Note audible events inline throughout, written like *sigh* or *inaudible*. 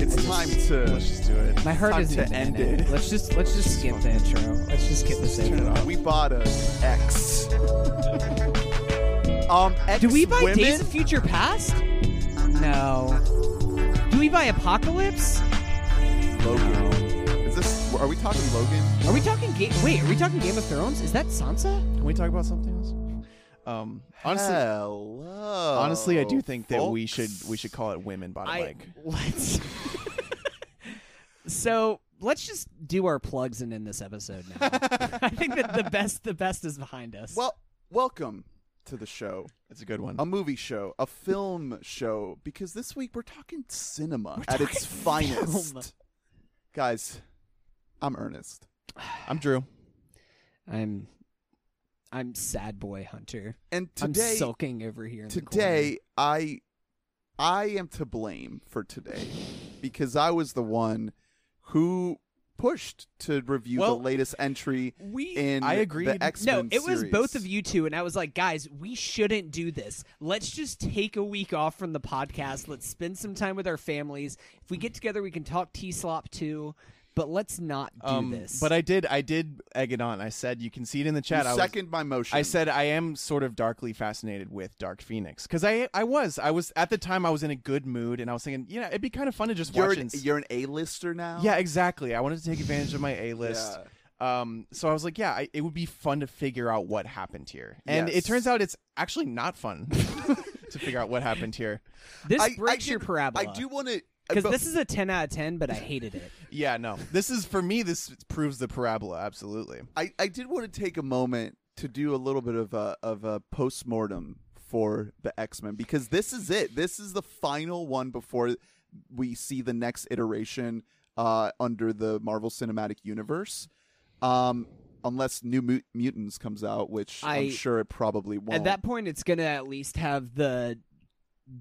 It's time to. Let's just do it. My heart isn't to end in it. Let's just let's just skip the intro. Let's just skip this intro. off. We bought a X. um, X Do we buy women? Days of Future Past? No. Do we buy Apocalypse? Logan. Is this? Are we talking Logan? Are we talking game? Wait, are we talking Game of Thrones? Is that Sansa? Can we talk about something else? Um, honestly, Hello. honestly, I do think that we folks. should we should call it women bottom I leg. let's. *laughs* so let's just do our plugs and end this episode now. *laughs* I think that the best the best is behind us. Well, welcome to the show, That's a good one. a movie show, a film show. Because this week we're talking cinema We're at its finest. film. Guys, I'm Ernest. I'm Drew. I'm I'm sad boy Hunter. And I'm sulking over here. In the today I I am to blame for today because I was the one who pushed to review Well, the latest entry we in I the agreed. X No, it was both of you two, and I was like, guys, we shouldn't do this. Let's just take a week off from the podcast. Let's spend some time with our families. If we get together, we can talk T Slop too, but let's not do Um, this. but I did I did egg it on. I said you can see it in the chat. You I was, second my motion. I said I am sort of darkly fascinated with Dark Phoenix because I I was I was at the time I was in a good mood and I was thinking you know it'd be kind of fun to just you're watch an, and s- you're an A-lister now. yeah exactly I wanted to take advantage of my A *laughs* list Yeah. um so I was like yeah I, it would be fun to figure out what happened here and Yes. it turns out it's actually not fun *laughs* *laughs* to figure out what happened here this I- I breaks your did- parabola. I do want to because this is a ten out of ten, but I hated it. *laughs* yeah no this is for me this proves the parabola absolutely I, I did want to take a moment to do a little bit of a of a postmortem for the X Men because this is it. This is the final one before we see the next iteration uh, under the Marvel Cinematic Universe. Um, unless New Mut- Mutants comes out, which I, I- am sure it probably won't. At that point, it's gonna at least have the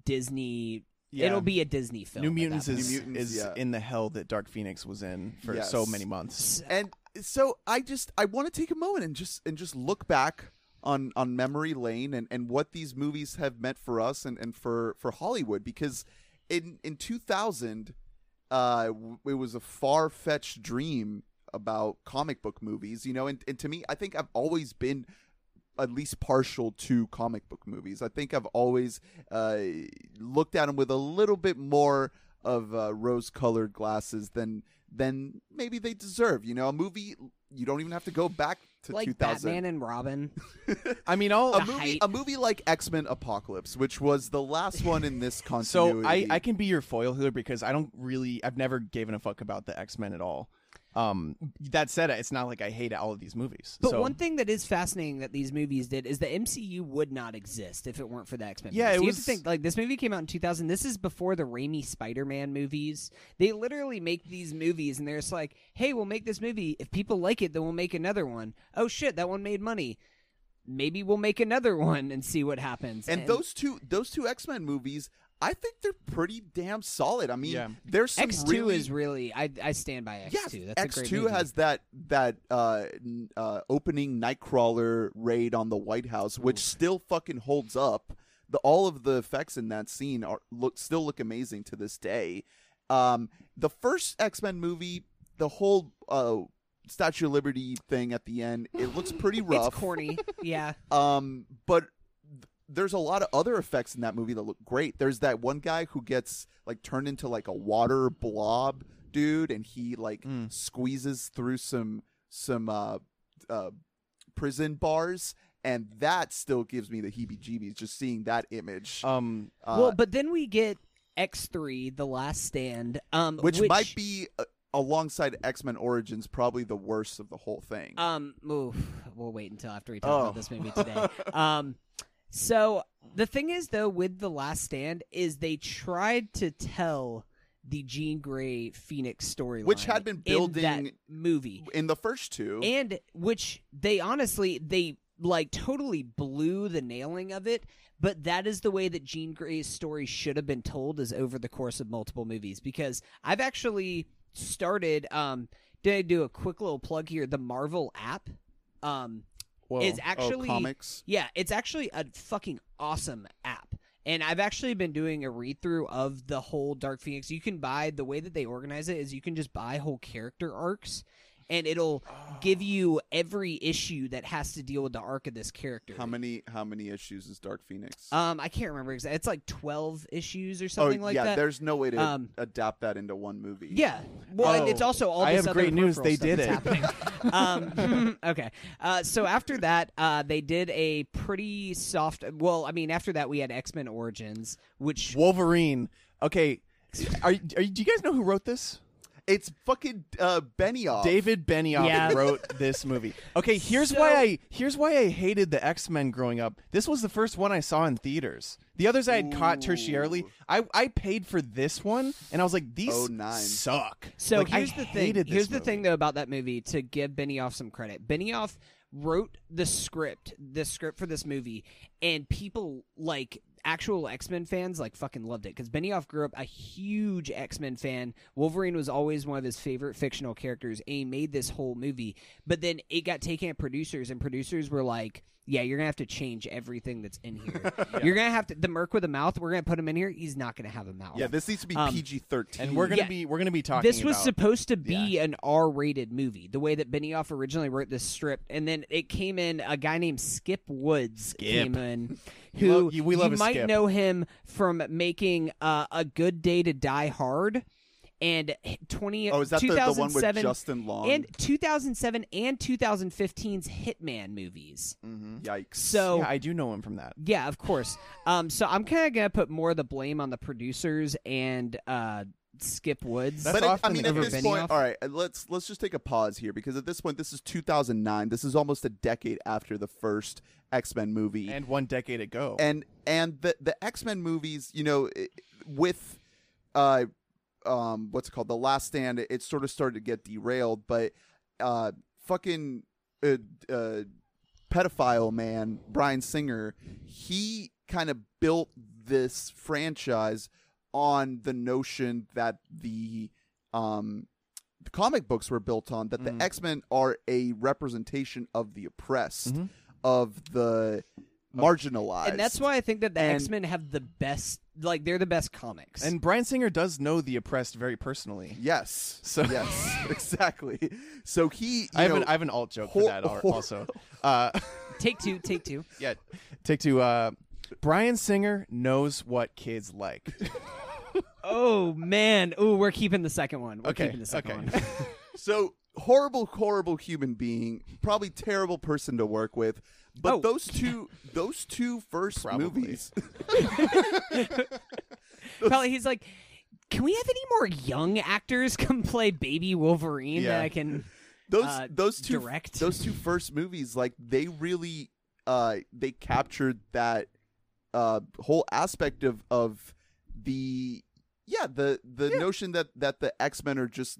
Disney. Yeah It'll be a Disney film. New Mutants is New Mutants, is yeah. in the hell that Dark Phoenix was in for Yes. so many months and so I just I want to take a moment and just and just look back on on memory lane and and what these movies have meant for us and and for for Hollywood because in in 2000 uh it was a far-fetched dream about comic book movies you know and, and to me I think I've always been at least partial to comic book movies. I think I've always uh, looked at them with a little bit more of uh, rose-colored glasses than than maybe they deserve. You know, a movie you don't even have to go back to like 2000. Batman and Robin. *laughs* I mean all a movie, height. a movie like X Men Apocalypse, which was the last *laughs* one in this So continuity. I, I can be your foil here because I don't really I've never given a fuck about the X Men at all. Um, that said, it's not like I hate all of these movies. But so, one thing that is fascinating that these movies did is the MCU would not exist if it weren't for the X Men. Yeah, movies. it you have to think like this movie came out in 2000. This is before the Raimi Spider Man movies. They literally make these movies and they're just like, hey, we'll make this movie. If people like it, then we'll make another one. Oh shit, that one made money. Maybe we'll make another *laughs* one and see what happens. and those two those two X Men movies, I think they're pretty damn solid. I mean, Yeah. there's some X two really, is really I I stand by X Yeah, two. That's X a great two movie. has that that uh, uh, opening Nightcrawler raid on the White House, which still fucking holds up. The all of the effects in that scene are look still look amazing to this day. Um, the first X Men movie, the whole uh, Statue of Liberty thing at the end, it looks pretty *laughs* rough. It's corny. yeah. Um, but th- there's a lot of other effects in that movie that look great. There's that one guy who gets like turned into like a water blob dude, and he like Mm. squeezes through some some uh, uh, prison bars, and that still gives me the heebie-jeebies just seeing that image. um, Uh, well, but then we get X three, The Last Stand, um, which, might be uh, alongside X-Men Origins probably the worst of the whole thing. Um, oof, we'll wait until after we talk Oh. about this movie today. *laughs* um, so the thing is, though, with the Last Stand, is they tried to tell the Jean Grey Phoenix storyline, Which had been in that building- movie, in the first two, and which they honestly they like totally blew the nailing of it. But that is the way that Jean Grey's story should have been told, is over the course of multiple movies. Because I've actually started. Um, did I do a quick little plug here? The Marvel app. Um, well, is oh, actually comics. yeah, it's actually a fucking awesome app. And I've actually been doing a read through of the whole Dark Phoenix. You can buy the way that they organize it is you can just buy whole character arcs and it'll give you every issue that has to deal with the arc of this character. How many how many issues is Dark Phoenix? Um, I can't remember exactly. It's like twelve issues or something oh like yeah, that. Yeah, there's no way to Um, adapt that into one movie. Yeah. Well, and Oh, it's also all I this have other great news. They did it. *laughs* um, *laughs* okay. Uh, so after that, uh, they did a pretty soft. Well, I mean, after that, we had X Men Origins, which Wolverine. Okay, are, are do you guys know who wrote this? It's fucking uh, Benioff. David Benioff Yeah. *laughs* wrote this movie. Okay, here's So- why I here's why I hated the X Men growing up. This was the first one I saw in theaters. The others I had caught tertiarily. I I paid for this one, and I was like, these Oh, nine. suck. So Like, I here's the thing. hated this Here's the movie. thing though about that movie to give Benioff some credit. Benioff wrote the script, the script for this movie, and people like actual X Men fans like fucking loved it because Benioff grew up a huge X Men fan. Wolverine was always one of his favorite fictional characters, and he made this whole movie. But then it got taken at producers, and producers were like. Yeah, you're gonna have to change everything that's in here. *laughs* You're gonna have to the Merc with a mouth. We're gonna put him in here. He's not gonna have a mouth. Yeah, this needs to be Um, PG thirteen. And we're gonna Yeah. be we're gonna be talking. this was about- supposed to be an R-rated movie. The way that Benioff originally wrote this script, and then it came in. A guy named Skip Woods Skip. came in, *laughs* You who you- we love you a might Skip. know him from making uh, a Good Day to Die Hard and twenty. Oh, is that the, the one with 2007 Justin Long? and 2007 and 2015's Hitman movies. Mhm. Yikes. So Yeah, I do know him from that. yeah, of course. Um, so I'm kind of gonna put more of the blame on the producers and uh, Skip Woods. That's but it- I often mean, at this Benioff. point, all right, uh, let's let's just take a pause here because at this point, this is 2009. This is almost a decade after the first X Men movie, And one decade ago. and and the the X Men movies, you know, with uh, um, what's it called, The Last Stand, it, it sort of started to get derailed, but uh, fucking uh, uh, pedophile man Bryan Singer, he kind of built this franchise on the notion that the um the comic books were built on that Mhm. the X-Men are a representation of the oppressed Mhm. of the marginalized and that's why I think that the X Men have the best, like they're the best comics. And Bryan Singer does know the oppressed very personally. yes So- yes *laughs* exactly so he you I have know, an I have an alt joke for that al- hor- also. *laughs* Uh, take two, take two. *laughs* yeah, take two. Uh, Bryan Singer knows what kids like. Oh man, oh we're keeping the second one. We're Okay, keeping the second okay. one. so horrible horrible human being probably terrible person to work with but Oh. those two those two first Probably. movies *laughs* *laughs* Probably he's like, can we have any more young actors come play Baby Wolverine Yeah. that I can? those uh, those two direct. those two first movies like they really uh they captured that uh whole aspect of of the yeah the the notion that that the X-Men are just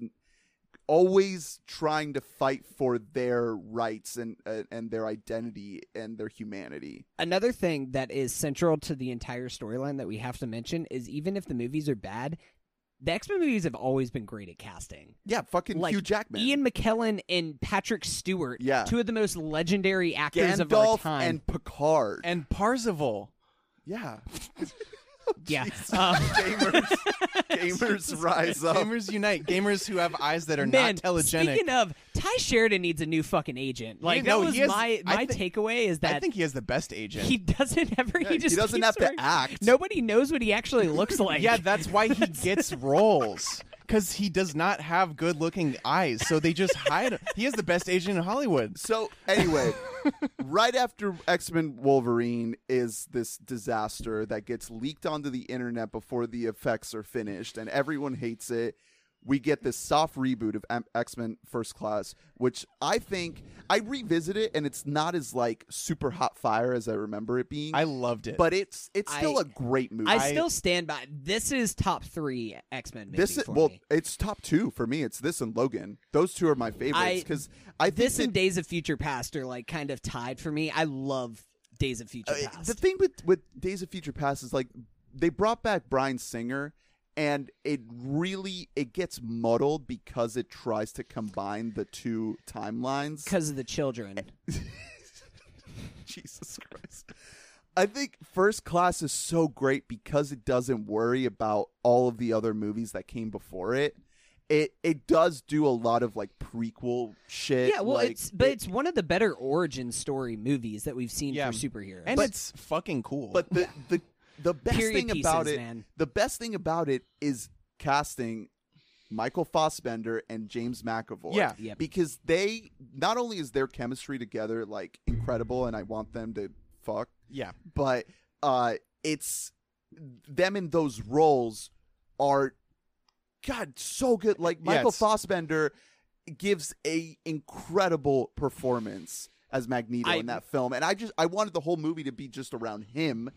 always trying to fight for their rights and uh, and their identity and their humanity. Another thing that is central to the entire storyline that we have to mention is even if the movies are bad, the X Men movies have always been great at casting. Yeah, fucking Like Hugh Jackman. Ian McKellen and Patrick Stewart, Yeah. two of the most legendary actors of our time. and Picard. and Parzival. yeah. *laughs* *laughs* yeah, Jesus. Um, *laughs* gamers *laughs* gamers rise up. Gamers unite. Gamers who have eyes that are Man, not telegenic. speaking of, Tye Sheridan needs a new fucking agent. Like no, that was he has- my my thi- takeaway is that I think he has the best agent. he doesn't ever. Yeah, he just he doesn't keeps have to wearing- act. Nobody knows what he actually looks like. yeah, that's why he gets roles. Because he does not have good looking eyes, so they just hide him. He is the best agent in Hollywood. So anyway, right after X Men Wolverine is this disaster that gets leaked onto the internet before the effects are finished, and everyone hates it. We get this soft reboot of X Men First Class, which I think I revisit it, and it's not as like super hot fire as I remember it being. I loved it. but it's it's still I- a great movie. I I- still stand by. This is top three X Men this is, for well, me. it's top two for me. It's this and Logan. Those two are my favorites because I think This that- and Days of Future Past are like kind of tied for me. I love Days of Future Uh, Past. The thing with with Days of Future Past is like they brought back Bryan Singer, and it really it gets muddled because it tries to combine the two timelines. because of the children. *laughs* Jesus Christ. I think First Class is so great because it doesn't worry about all of the other movies that came before it. It it does do a lot of like prequel shit. Yeah, well, like, it's but it- it's one of the better origin story movies that we've seen Yeah. for superheroes. and it's fucking cool. but the the the best thing about it man. the best thing about it is casting Michael Fassbender and James McAvoy. Yeah. Yep. because they not only is their chemistry together like incredible, and I want them to fuck, yeah, but uh, it's them in those roles are God so good. Like Michael it's- Fassbender gives a incredible performance as Magneto I- in that film, and I just I wanted the whole movie to be just around him.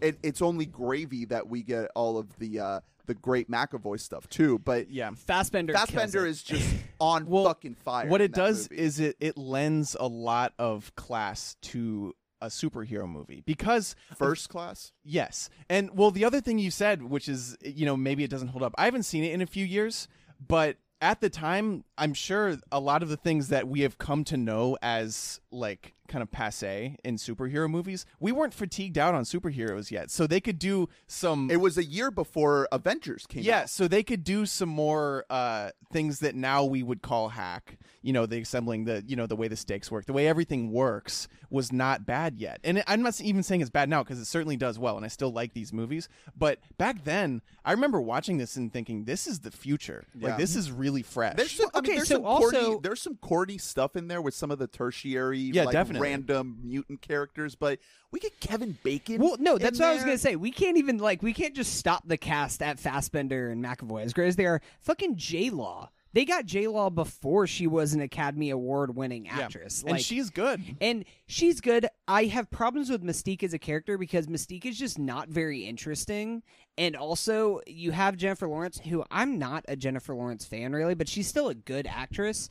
It, it's only gravy that we get all of the uh, the great McAvoy stuff too, but yeah. Fassbender. Fassbender is *laughs* just on Well, fucking fire. What it does movie. is it it lends a lot of class to a superhero movie because first class. Yes. And well, the other thing you said, which is, you know, maybe it doesn't hold up. I haven't seen it in a few years, but at the time, I'm sure a lot of the things that we have come to know as like kind of passe in superhero movies, we weren't fatigued out on superheroes yet. So they could do some It was a year before Avengers came yeah, out. so they could do some more uh, things that now we would call hack. You know, the assembling the you know the way the stakes work, the way everything works was not bad yet. And I'm not even saying it's bad now because it certainly does well, and I still like these movies. But back then, I remember watching this and thinking, this is the future. Yeah. Like this is really fresh. There's some, I mean, Okay, there's so some corny, also- there's some corny stuff in there with some of the tertiary, Yeah, like, definitely. Random mutant characters, but we get Kevin Bacon. Well, no, that's what I was gonna say. We can't even like we can't just stop the cast at Fassbender and McAvoy as great as they are. Fucking J Law. They got J Law before she was an Academy Award winning Yeah. actress. and Like, she's good. and she's good. I have problems with Mystique as a character because Mystique is just not very interesting. And also, you have Jennifer Lawrence, who I'm not a Jennifer Lawrence fan really, but she's still a good actress.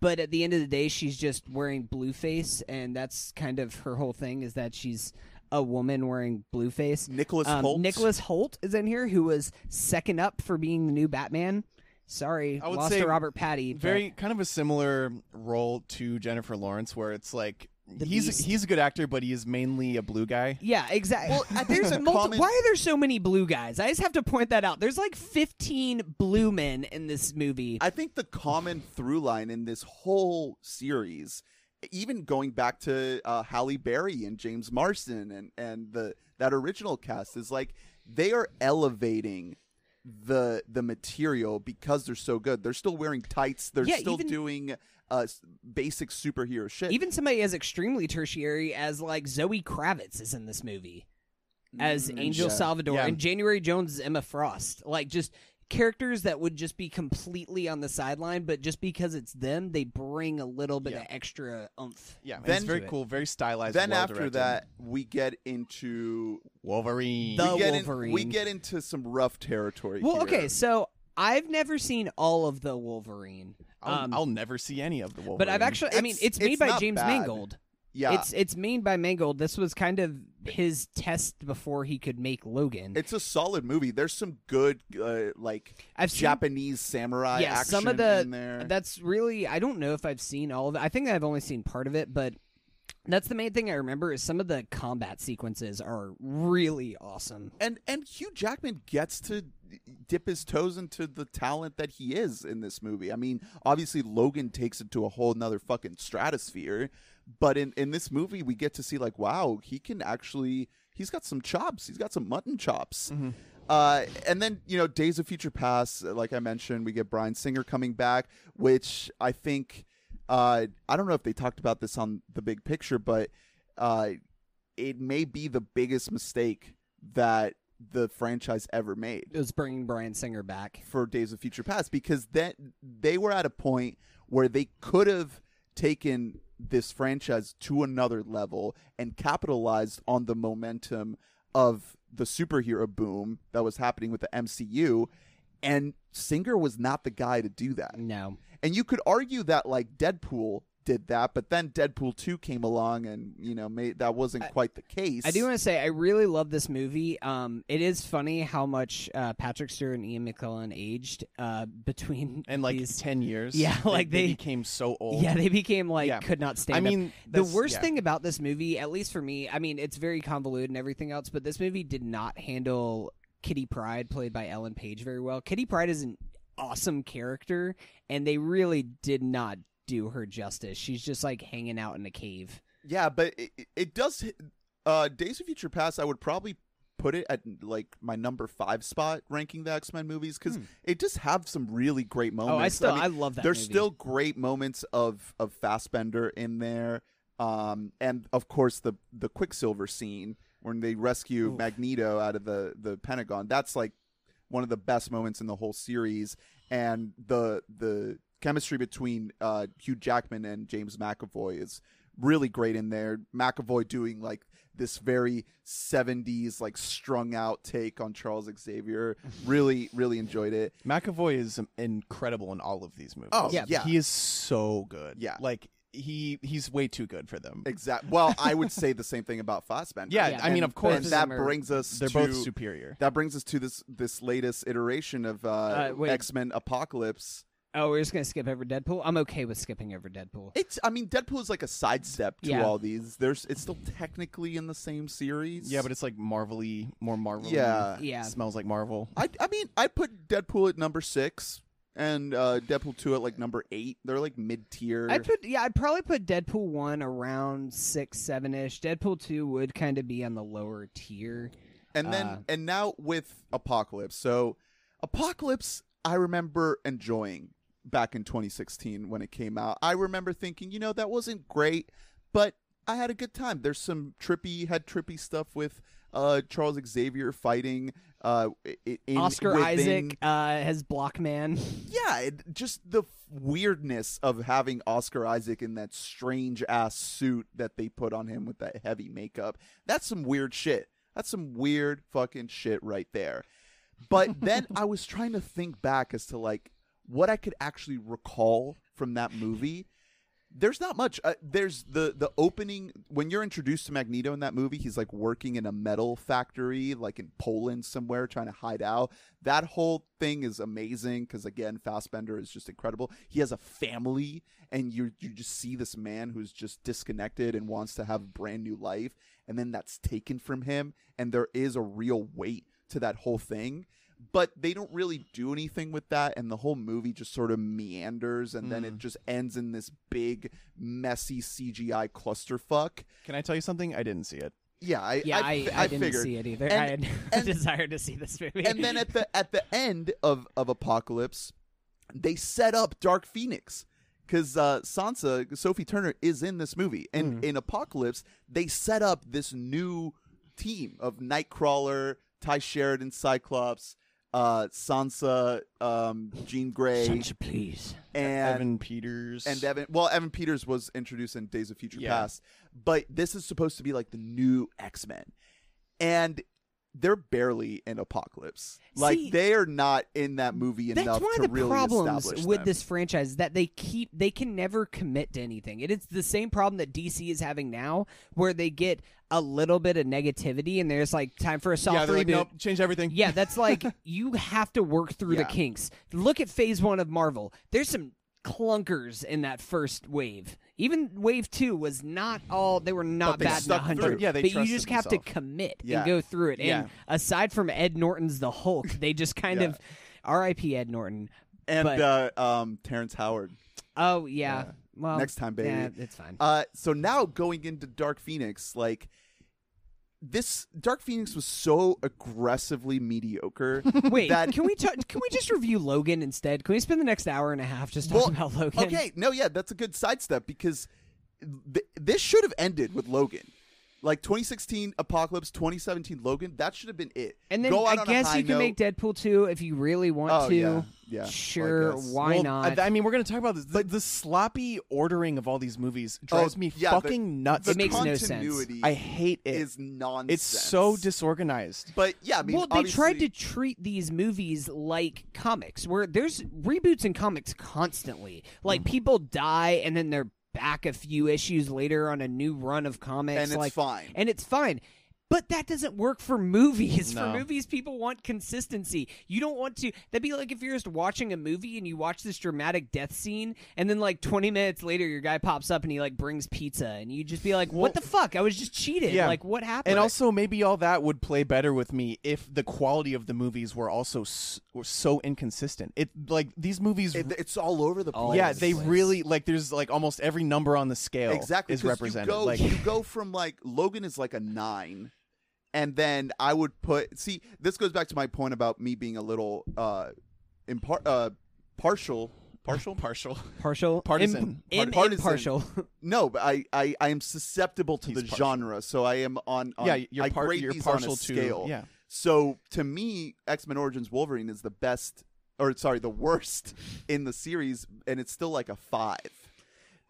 But at the end of the day, she's just wearing blue face and that's kind of her whole thing is that she's a woman wearing blueface. Nicholas Um, Hoult. Nicholas Hoult is in here, who was second up for being the new Batman. Sorry, I would lost say to Robert Patty. but- Very kind of a similar role to Jennifer Lawrence, where it's like he's Beast. he's a good actor, but he is mainly a blue guy. Yeah, exactly. Well, *laughs* There's multi- common- Why are there so many blue guys? I just have to point that out. There's like 15 blue men in this movie. I think the common through line in this whole series, even going back to uh, Halle Berry and James Marsden and and the that original cast, is like they are elevating the the material because they're so good. They're still wearing tights. They're Yeah, still even- doing uh, basic superhero shit. Even somebody as extremely tertiary as like Zoe Kravitz is in this movie as Mm, Angel yeah. Salvadore Yeah. and January Jones is Emma Frost. Like just characters that would just be completely on the sideline, but just because it's them, they bring a little bit Yeah. of extra oomph. Yeah, Then- it's very cool, very stylized. then well after directed. that, we get into Wolverine. The we get in- Wolverine. we get into some rough territory. Well, here. okay, so I've never seen all of the Wolverine. I'll, Um, I'll never see any of the Wolverine. But I've actually, I mean, It's- it's made it's by James bad. Mangold. yeah, It's it's made by Mangold. This was kind of his test before he could make Logan. It's a solid movie. There's some good, uh, like I've seen Japanese samurai yeah, action some of the in there. that's really I don't know if I've seen all of it. I think I've only seen part of it, but that's the main thing I remember is some of the combat sequences are really awesome. and and Hugh Jackman gets to dip his toes into the talent that he is in this movie. I mean, obviously Logan takes it to a whole nother fucking stratosphere, but in in this movie we get to see like, wow, he can actually he's got some chops. He's got some mutton chops. Uh, and then you know, Days of Future Past, like I mentioned, we get Bryan Singer coming back, which I think uh, I don't know if they talked about this on the big picture, but uh, it may be the biggest mistake that the franchise ever made It was bringing Bryan Singer back. for Days of Future Past because that they were at a point where they could have taken this franchise to another level and capitalized on the momentum of the superhero boom that was happening with the MCU and Singer was not the guy to do that. No. And you could argue that like Deadpool did that, but then Deadpool two came along, and you know, made, that wasn't quite the case. I do want to say I really love this movie. Um, it is funny how much uh, Patrick Stewart and Ian McKellen aged uh, between *laughs* and like these. ten years. Yeah, like they, they- became so old. Yeah, they became like Yeah. could not stand. I up. mean, the worst yeah. thing about this movie, at least for me, I mean, it's very convoluted and everything else, but this movie did not handle Kitty Pryde, played by Ellen Page, very well. Kitty Pryde is an awesome character, and they really did not do her justice. She's just like hanging out in a cave. Yeah, but it, it- does. Uh, Days of Future Past, I would probably put it at like my number five spot ranking the X Men movies because it just have some really great moments. Oh, I still mean, I love that. there's movie. still great moments of of Fassbender in there, um, and of course the the Quicksilver scene when they rescue. Magneto out of the the Pentagon. That's like one of the best moments in the whole series, and the the chemistry between uh, Hugh Jackman and James McAvoy is really great in there. McAvoy doing like this very 70s like strung out take on Charles Xavier. *laughs* really really enjoyed it. McAvoy is incredible in all of these movies. Oh, Yeah. yeah. he is so good. Yeah. like he he's way too good for them. Exactly. Well, I would say the same thing about Fassbender. Yeah, Yeah, I mean, of course, and that are- brings us they're to both superior. that brings us to this this latest iteration of uh, Uh. X Men Apocalypse. Oh, we're just gonna skip over Deadpool. I'm okay with skipping over Deadpool. It's I mean Deadpool is like a sidestep to Yeah. all these. There's it's still technically in the same series. Yeah, but it's like Marvel-y, more Marvel. Yeah. Yeah. smells like Marvel. I I mean I put Deadpool at number six and uh, Deadpool two at like number eight. They're like mid tier. I put yeah, I'd probably put Deadpool one around six, seven ish. Deadpool two would kind of be on the lower tier. and then uh, and now with Apocalypse. So Apocalypse, I remember enjoying back in 2016 when it came out. I remember thinking, you know, that wasn't great, but I had a good time. There's some trippy, had trippy stuff with uh, Charles Xavier fighting. Uh, in, Oscar within- Isaac uh, as Blockman. *laughs* yeah, it, just the weirdness of having Oscar Isaac in that strange ass suit that they put on him with that heavy makeup. That's some weird shit. That's some weird fucking shit right there. But then *laughs* I was trying to think back as to like what I could actually recall from that movie. There's not much. Uh, there's the the opening when you're introduced to Magneto in that movie. He's like working in a metal factory, like in Poland somewhere, trying to hide out. That whole thing is amazing because again, Fassbender is just incredible. He has a family, and you you just see this man who's just disconnected and wants to have a brand new life, and then that's taken from him, and there is a real weight to that whole thing but they don't really do anything with that and the whole movie just sort of meanders and then it just ends in this big messy cgi clusterfuck Can I tell you something? I didn't see it. yeah i Yeah, I, I, I, I didn't figured see it either. And- I had and- a *laughs* desire to see this movie. and then at the at the end of of apocalypse they set up dark phoenix because uh, Sansa, Sophie Turner, is in this movie, and in Apocalypse, they set up this new team of Nightcrawler, Tye Sheridan, Cyclops, uh, Sansa, um, Jean Grey, Sansa, please. and Evan Peters and Evan. Well, Evan Peters was introduced in Days of Future Yeah. Past, but this is supposed to be like the new X Men, and they're barely in Apocalypse. Like See, they are not in that movie That's one to of the really problems with them. this franchise that they keep they can never commit to anything. It is the same problem that DC is having now, where they get a little bit of negativity and there's like time for a soft yeah, reboot. like, nope, change everything. Yeah, that's like *laughs* you have to work through the kinks. Look at phase one of Marvel. There's some clunkers in that first wave. Even wave two was not all they were not bad in hundred. through. Yeah, they but you just have to commit Yeah. and go through it. Yeah. And aside from Ed Norton's The Hulk, they just *laughs* kind Yeah. of R.I.P. Ed Norton. and but- uh, um, Terrence Howard. Oh yeah. Yeah. Well, Next time, baby. Yeah, it's fine. Uh, so now going into Dark Phoenix, like this Dark Phoenix was so aggressively mediocre. *laughs* Wait, that can we ta- can we just review Logan instead? Can we spend the next hour and a half just talking Well, about Logan? Okay, no, yeah, that's a good sidestep because th- this should have ended with Logan. Like 2016 Apocalypse, 2017 Logan, that should have been it. And then Go out I on a guess high you can note. make Deadpool 2 if you really want Oh, to. yeah, yeah, Sure, guess. why Well, not? I, I mean, we're going to talk about this. The, the sloppy ordering of all these movies drives Oh, me yeah, the- fucking nuts. The It makes no sense. continuity I hate it. it. is nonsense. it's so disorganized. But yeah, I mean, well, they tried to obviously- treat these movies like comics, where there's reboots in comics constantly. Like Mm-hmm. people die and then they're back a few issues later on a new run of comics, and it's like, fine. and it's fine. But that doesn't work for movies. No. For movies, people want consistency. You don't want to. That'd be like if you're just watching a movie and you watch this dramatic death scene, and then like 20 minutes later, your guy pops up and he like brings pizza, and you just be like, "What the fuck? I was just cheated. Yeah. Like, what happened?" And also, maybe all that would play better with me if the quality of the movies were also s- were so inconsistent. It like these movies. It- it's all over the place. yeah, they place. really like. There's like almost every number on the scale exactly is represented. You go, like you go from like Logan is like a nine, and then I would put. See, this goes back to my point about me being a little uh, impar- uh partial. Partial. *laughs* partial. partial, Partisan. Im- im- Partisan. impartial. *laughs* No, but I, I, I am susceptible to He's the partial. genre, so I am on. on yeah, you're I par- grade you're these partial on a to scale. yeah. So to me, X Men Origins Wolverine is the best, or sorry, the worst *laughs* in the series, and it's still like a five.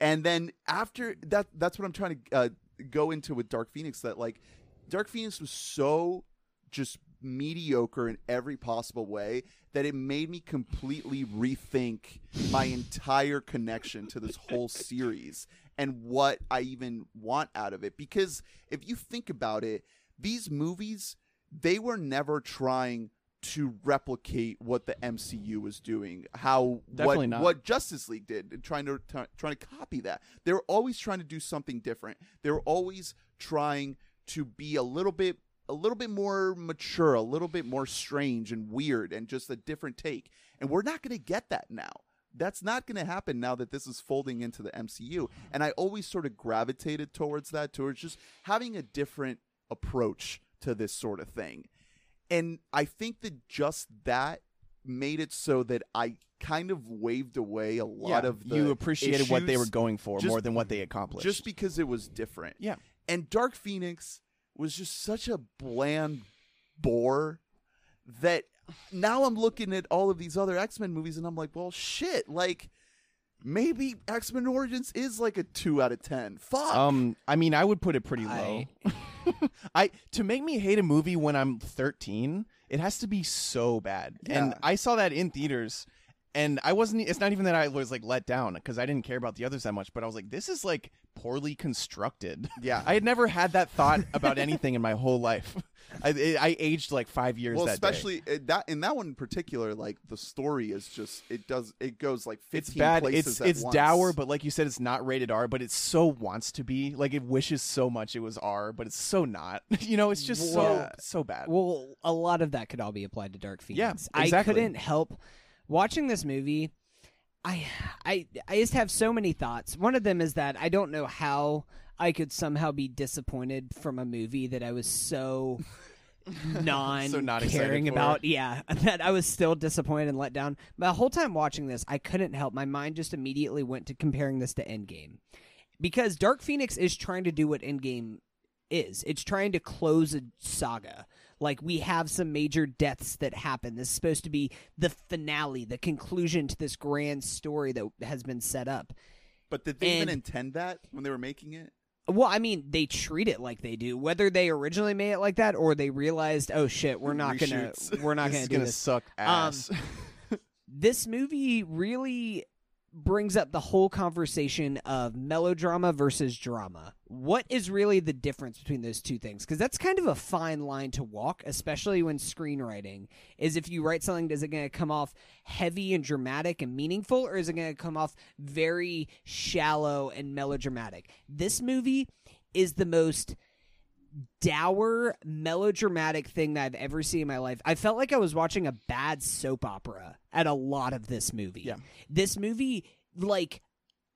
And then after that, that's what I'm trying to uh, go into with Dark Phoenix. That like, Dark Phoenix was so just mediocre in every possible way that it made me completely rethink my entire connection to this whole series and what I even want out of it. Because if you think about it, these movies, they were never trying to replicate what the MCU was doing, how Definitely what, not. what Justice League did, and trying to trying to copy that. They were always trying to do something different. They were always trying to be a little bit a little bit more mature, a little bit more strange and weird and just a different take. And we're not going to get that now. That's not going to happen now that this is folding into the MCU. And I always sort of gravitated towards that, towards just having a different approach to this sort of thing. And I think that just that made it so that I kind of waved away a lot Yeah, of the you appreciated what they were going for just- more than what they accomplished. just because it was different. yeah, And Dark Phoenix was just such a bland bore that now I'm looking at all of these other X Men movies and I'm like, well, shit, like maybe X Men Origins is like a two out of ten. Fuck. Um, I mean, I would put it pretty low. I- *laughs* I to make me hate a movie when I'm 13, it has to be so bad. And I saw that in theaters, and I wasn't. It's not even that I was like let down because I didn't care about the others that much. But I was like, this is like poorly constructed. yeah. *laughs* I had never had that thought about anything in my whole life. *laughs* I, it, I aged like five years. well, that day. especially uh, that in that one in particular, like the story is just it does it goes like it's fifteen bad. places It's at it's once. dour, but like you said, it's not rated R. But it so wants to be. Like it wishes so much it was R, but it's so not. *laughs* you know, it's just so Well- so bad. Well, a lot of that could all be applied to Dark Phoenix. Yeah, Phoenix. I couldn't help watching this movie. I I I just have so many thoughts. One of them is that I don't know how I could somehow be disappointed from a movie that I was so non *laughs* So not caring about. Yeah, *laughs* that I was still disappointed and let down. But the whole time watching this, I couldn't help. My mind just immediately went to comparing this to Endgame because Dark Phoenix is trying to do what Endgame is. It's trying to close a saga. Like we have some major deaths that happen. This is supposed to be the finale, the conclusion to this grand story that has been set up. But did they even intend that when they were making it? Well, I mean, they treat it like they do. Whether they originally made it like that or they realized, oh shit, we're not Reshoots. gonna, we're not this gonna is do gonna this. suck um, ass. *laughs* *laughs* this movie really brings up the whole conversation of melodrama versus drama. What is really the difference between those two things? Because that's kind of a fine line to walk, especially when screenwriting. Is if you write something, is it going to come off heavy and dramatic and meaningful, or is it going to come off very shallow and melodramatic? This movie is the most dour, melodramatic thing that I've ever seen in my life. I felt like I was watching a bad soap opera at a lot of this movie. Yeah. This movie, like,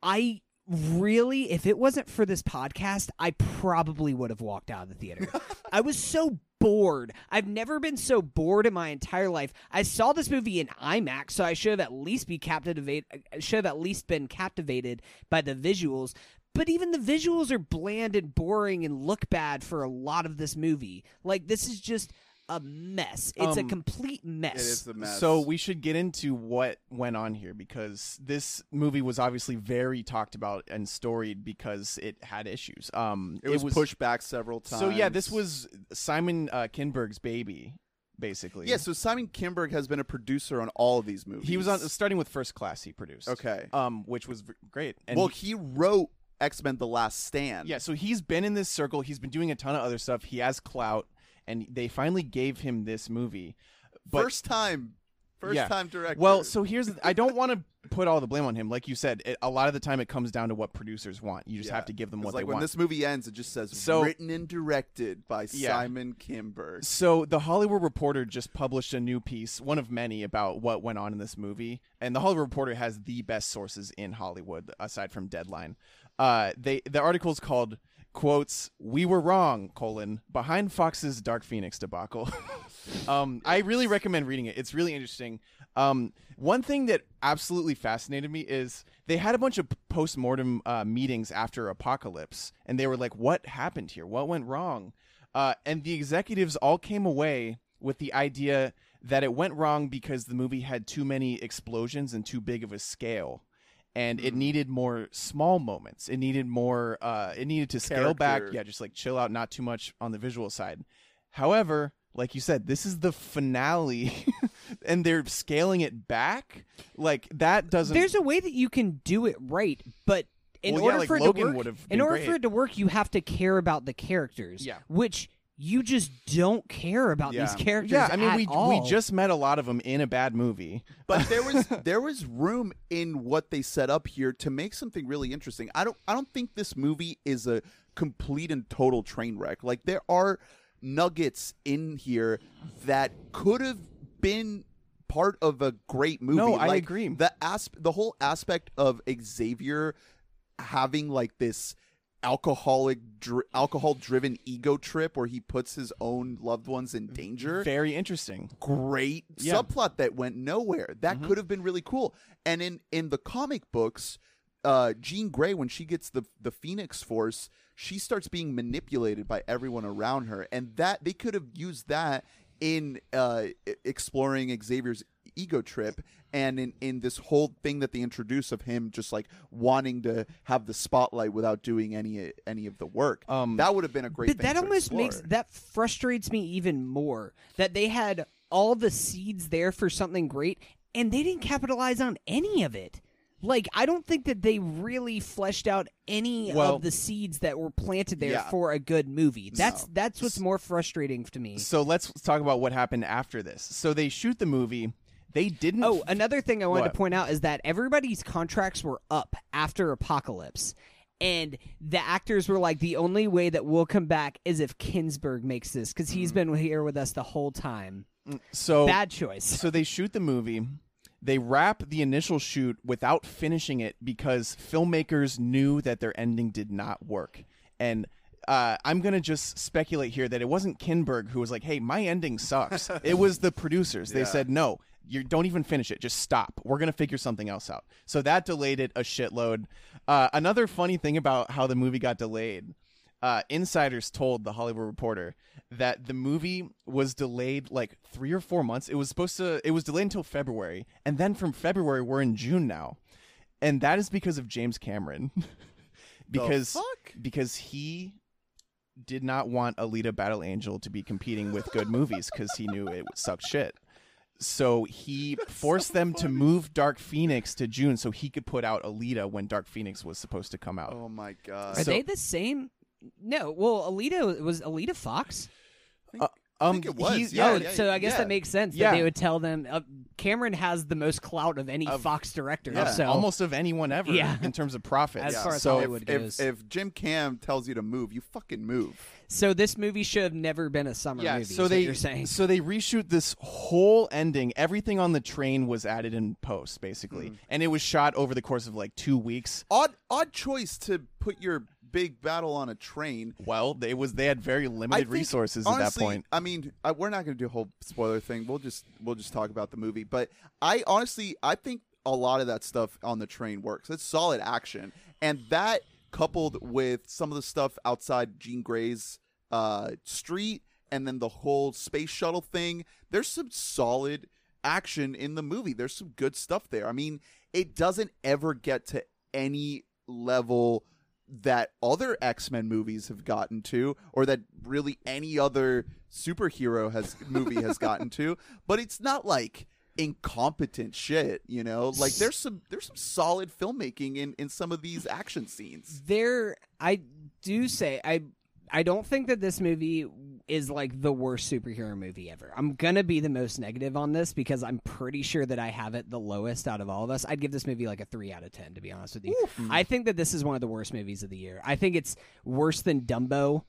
I really, if it wasn't for this podcast, I probably would have walked out of the theater. *laughs* I was so bored. I've never been so bored in my entire life. I saw this movie in IMAX, so I should have at least be captivated. Uh, should have at least been captivated by the visuals. But even the visuals are bland and boring and look bad for a lot of this movie. Like this is just a mess. It's a Um, complete mess. It is the mess. So we should get into what went on here because this movie was obviously very talked about and storied because it had issues. Um, it was, pushed back several times. So yeah, this was Simon uh, Kinberg's baby, basically. yeah. So Simon Kinberg has been a producer on all of these movies. he was on starting with First Class. He produced. Okay. Um, which was v- great. And well, he- he wrote X Men: The Last Stand. Yeah, so he's been in this circle. He's been doing a ton of other stuff. He has clout, and they finally gave him this movie. But first time, first Yeah. time director. Well, so here's the, I don't want to put all the blame on him. Like you said, it, a lot of the time it comes down to what producers want. You just Yeah. have to give them what like they when want. When this movie ends, it just says So- written and directed by Yeah. Simon Kinberg. So the Hollywood Reporter just published a new piece, one of many, about what went on in this movie. And the Hollywood Reporter has the best sources in Hollywood, aside from Deadline. Uh, they the article's called quotes we were wrong colon behind fox's dark phoenix debacle. *laughs* Um i really recommend reading it. It's really interesting. Um one thing that absolutely fascinated me is they had a bunch of post-mortem uh, meetings after apocalypse and they were like what happened here? What went wrong? Uh, and the executives all came away with the idea that it went wrong because the movie had too many explosions and too big of a scale and it needed more small moments it needed more uh, it needed to scale back yeah just like chill out not too much on the visual side however like you said this is the finale *laughs* and they're scaling it back like that doesn't There's a way that you can do it right, but in Well, yeah, order like for it to work, in order great. for it to work, you have to care about the characters. Yeah. which you just don't care about Yeah. these characters. yeah i mean at we all. we just met a lot of them in a bad movie *laughs* But there was *laughs* there was room in what they set up here to make something really interesting. I don't I don't think this movie is a complete and total train wreck. Like there are nuggets in here that could have been part of a great movie. No, I agree. The asp- the whole aspect of Xavier having like this alcoholic dr- alcohol driven ego trip where he puts his own loved ones in danger very interesting great Yeah. subplot that went nowhere. That Mhm. could have been really cool. And in in the comic books, uh, Jean Grey, when she gets the the Phoenix Force, she starts being manipulated by everyone around her, and that they could have used that in uh, exploring Xavier's ego trip and in, in this whole thing that they introduce of him just like wanting to have the spotlight without doing any any of the work Um, that would have been a great but thing that to almost makes that frustrates me even more that they had all the seeds there for something great and they didn't capitalize on any of it. Like i don't think that they really fleshed out any Well- of the seeds that were planted there Yeah. for a good movie. That's No. that's what's more frustrating to me. So let's talk about what happened after this. So they shoot the movie they didn't Oh, another thing I wanted What? to point out is that everybody's contracts were up after Apocalypse. And the actors were like, the only way that we'll come back is if Kinberg makes this, because he's been here with us the whole time. so Bad choice. so they shoot the movie they wrap the initial shoot without finishing it because filmmakers knew that their ending did not work and uh, I'm gonna just speculate here that it wasn't Kinberg who was like, "Hey, my ending sucks." *laughs* it was the producers. They Yeah. said, "No, you don't even finish it. Just stop. We're gonna figure something else out." So that delayed it a shitload. Uh, another funny thing about how the movie got delayed uh, insiders told the Hollywood Reporter that the movie was delayed like three or four months. It was supposed to. It was delayed until February, and then from February we're in June now, and that is because of James Cameron, *laughs* because because he did not want Alita Battle Angel to be competing with good movies because he knew it sucked shit. So he *laughs* forced them to move Dark Phoenix to June so he could put out Alita when Dark Phoenix was supposed to come out. oh my god Are so- they the same? No. Well, Alita was Alita Fox. Um, think it was, he's- Yeah, oh, yeah, so I guess yeah. that makes sense Yeah. that they would tell them. Uh, Cameron has the most clout of any Of- Fox director. Yeah. so almost of anyone ever Yeah. in terms of profits. As far as so Hollywood if, goes. if, if Jim Cam tells you to move, you fucking move. So this movie should have never been a summer yeah, movie. so is they what you're saying. so they reshoot this whole ending. Everything on the train was added in post, basically, Mm. and it was shot over the course of like two weeks. Odd odd choice to put your big battle on a train. Well, they was they had very limited think, resources honestly, at that point. I mean, I, we're not going to do a whole spoiler thing. We'll just we'll just talk about the movie. But I honestly, I think a lot of that stuff on the train works. It's solid action, and that coupled with some of the stuff outside Jean Grey's uh, street, and then the whole space shuttle thing. There's some solid action in the movie. There's some good stuff there. I mean, it doesn't ever get to any level that other X-Men movies have gotten to or that really any other superhero has movie has gotten to, *laughs* but it's not like incompetent shit. You know, like there's some there's some solid filmmaking in in some of these action scenes. there i do say i i don't think that this movie is like the worst superhero movie ever i'm gonna be the most negative on this because i'm pretty sure that i have it the lowest out of all of us i'd give this movie like a 3 out of 10 to be honest with you i think that this is one of the worst movies of the year i think it's worse than dumbo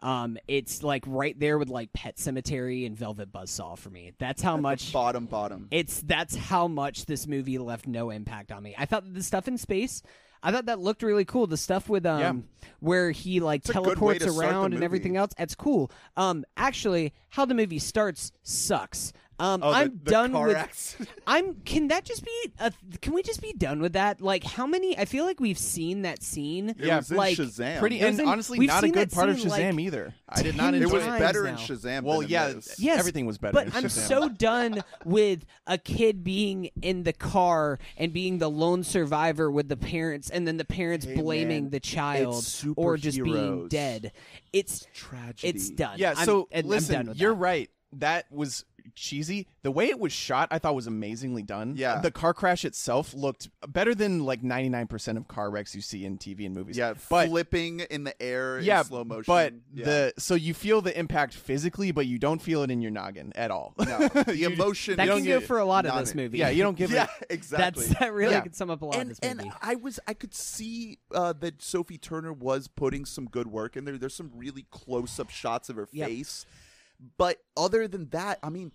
um, it's like right there with like Pet Sematary and Velvet Buzzsaw for me. That's how much Bottom bottom. it's that's how much this movie left no impact on me. I thought that the stuff in space, I thought that looked really cool. The stuff with um Yeah. where he like It's a good way teleports to start the around and everything else. That's cool. Um actually how the movie starts sucks. Um Oh, the- I'm the done car with accident. *laughs* I'm can that just be a, can we just be done with that? Like how many I feel like we've seen that scene It Yeah, was in like, Shazam. Pretty It was and in- honestly, we've not a seen good that part of scene, Shazam like, either. I did not 10 It enjoy was times better now. in Shazam. Well, than yeah, this. Yes, everything was better. But in I'm Shazam. so done with a kid being in the car and being the lone survivor with the parents, and then the parents Hey, blaming man, the child it's or just being superheroes. dead. It's tragedy. it's done. Yeah, I'm- so and I'm listen, done with you're that. right. That was cheesy. The way it was shot, I thought was amazingly done. Yeah. the car crash itself looked better than like 99% of car wrecks you see in TV and movies. Yeah, but flipping in the air yeah, in slow motion. but Yeah. the so you feel the impact physically, but you don't feel it in your noggin at all. no, *laughs* the emotion. That You can don't go for a lot of this movie. yeah, you don't give *laughs* yeah, it. exactly. That's that really Yeah. could sum up a lot and of this movie. and I was I could see uh, that Sophie Turner was putting some good work in there. There's some really close up shots of her Yep. face, but other than that, I mean,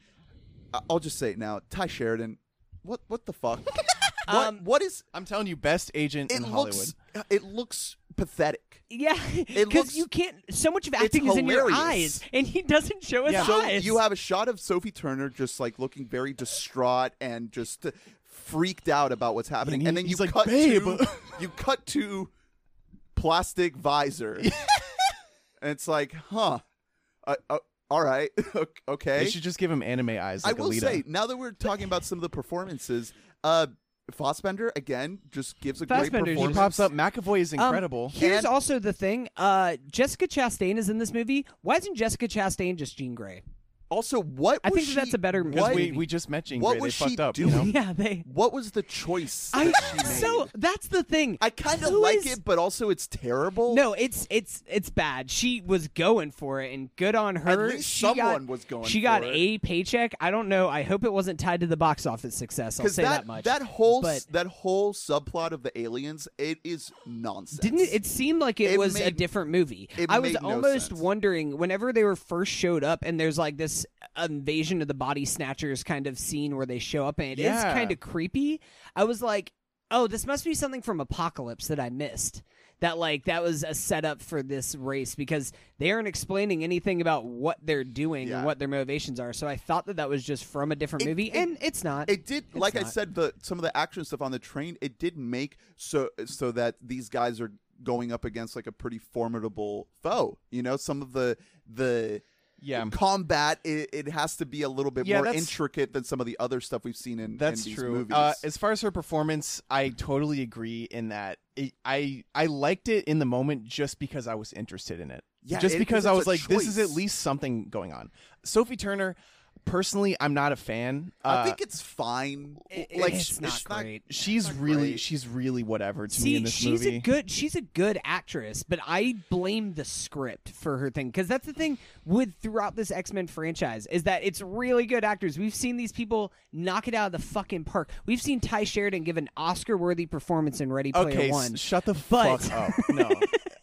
I- I'll just say it now. Tye Sheridan, what what the fuck? *laughs* what Um, what is I'm telling you, best agent it in Hollywood. looks it looks pathetic. yeah, *laughs* looks- because you can't. So much of acting is in your hilarious. eyes, and he doesn't show his Yeah. So eyes. you have a shot of Sophie Turner just like looking very distraught and just freaked out about what's happening, he- and then you he's like, cut "Babe." to you cut to plastic visor, *laughs* and it's like, huh, uh, uh, all right, *laughs* okay. They should just give him anime eyes. Like I will Alita. say now that we're talking about some of the performances, uh, Fassbender again just gives a great performance. he pops up. McAvoy is Um, incredible. here's And- also the thing: uh, Jessica Chastain is in this movie. Why isn't Jessica Chastain just Jean Grey? Also, what I was think that that's a better because what, we, we just met Jean what Grey. was they she fucked up. doing? You know? Yeah, they. what was the choice? I that she made? so that's the thing. I kind of Who like is- it, but also it's terrible. No, it's it's it's bad. She was going for it, and good on her. least she someone got, was going She got for it. a paycheck. I don't know. I hope it wasn't tied to the box office success. I'll because say that that, much. whole but that whole subplot of the aliens, it is nonsense. didn't it, it seemed like it, It was a made- different movie. it I was made no almost sense. wondering whenever they were first showed up, and there's like this invasion of the body snatchers kind of scene where they show up, and it is Yeah. kind of creepy. I was like, oh, this must be something from Apocalypse that I missed. That like that was a setup for this race because they aren't explaining anything about what they're doing Yeah. and what their motivations are. So I thought that that was just from a different It- movie, it- and it's not. It did, It's like I said, the some of the action stuff on the train. It did make so so that these guys are going up against like a pretty formidable foe. You know, some of the the Yeah. combat it, it has to be a little bit Yeah, more that's- intricate than some of the other stuff we've seen in, That's in these true. movies. Uh, as far as her performance, I totally agree in that it, I I liked it in the moment just because I was interested in it. Yeah, just it- because 'cause I it's was a like, this is at choice. least something going on. Sophie Turner, personally, I'm not a fan. I Uh, think it's fine. It- like it's sh- not great. she's not really great. she's really whatever to See, me in this she's movie. a good she's a good actress, but I blame the script for her thing because that's the thing with throughout this X Men franchise is that it's really good actors. We've seen these people knock it out of the fucking park. We've seen Tye Sheridan give an Oscar worthy performance in Ready Player okay, s- One. shut the But- fuck up. *laughs* No,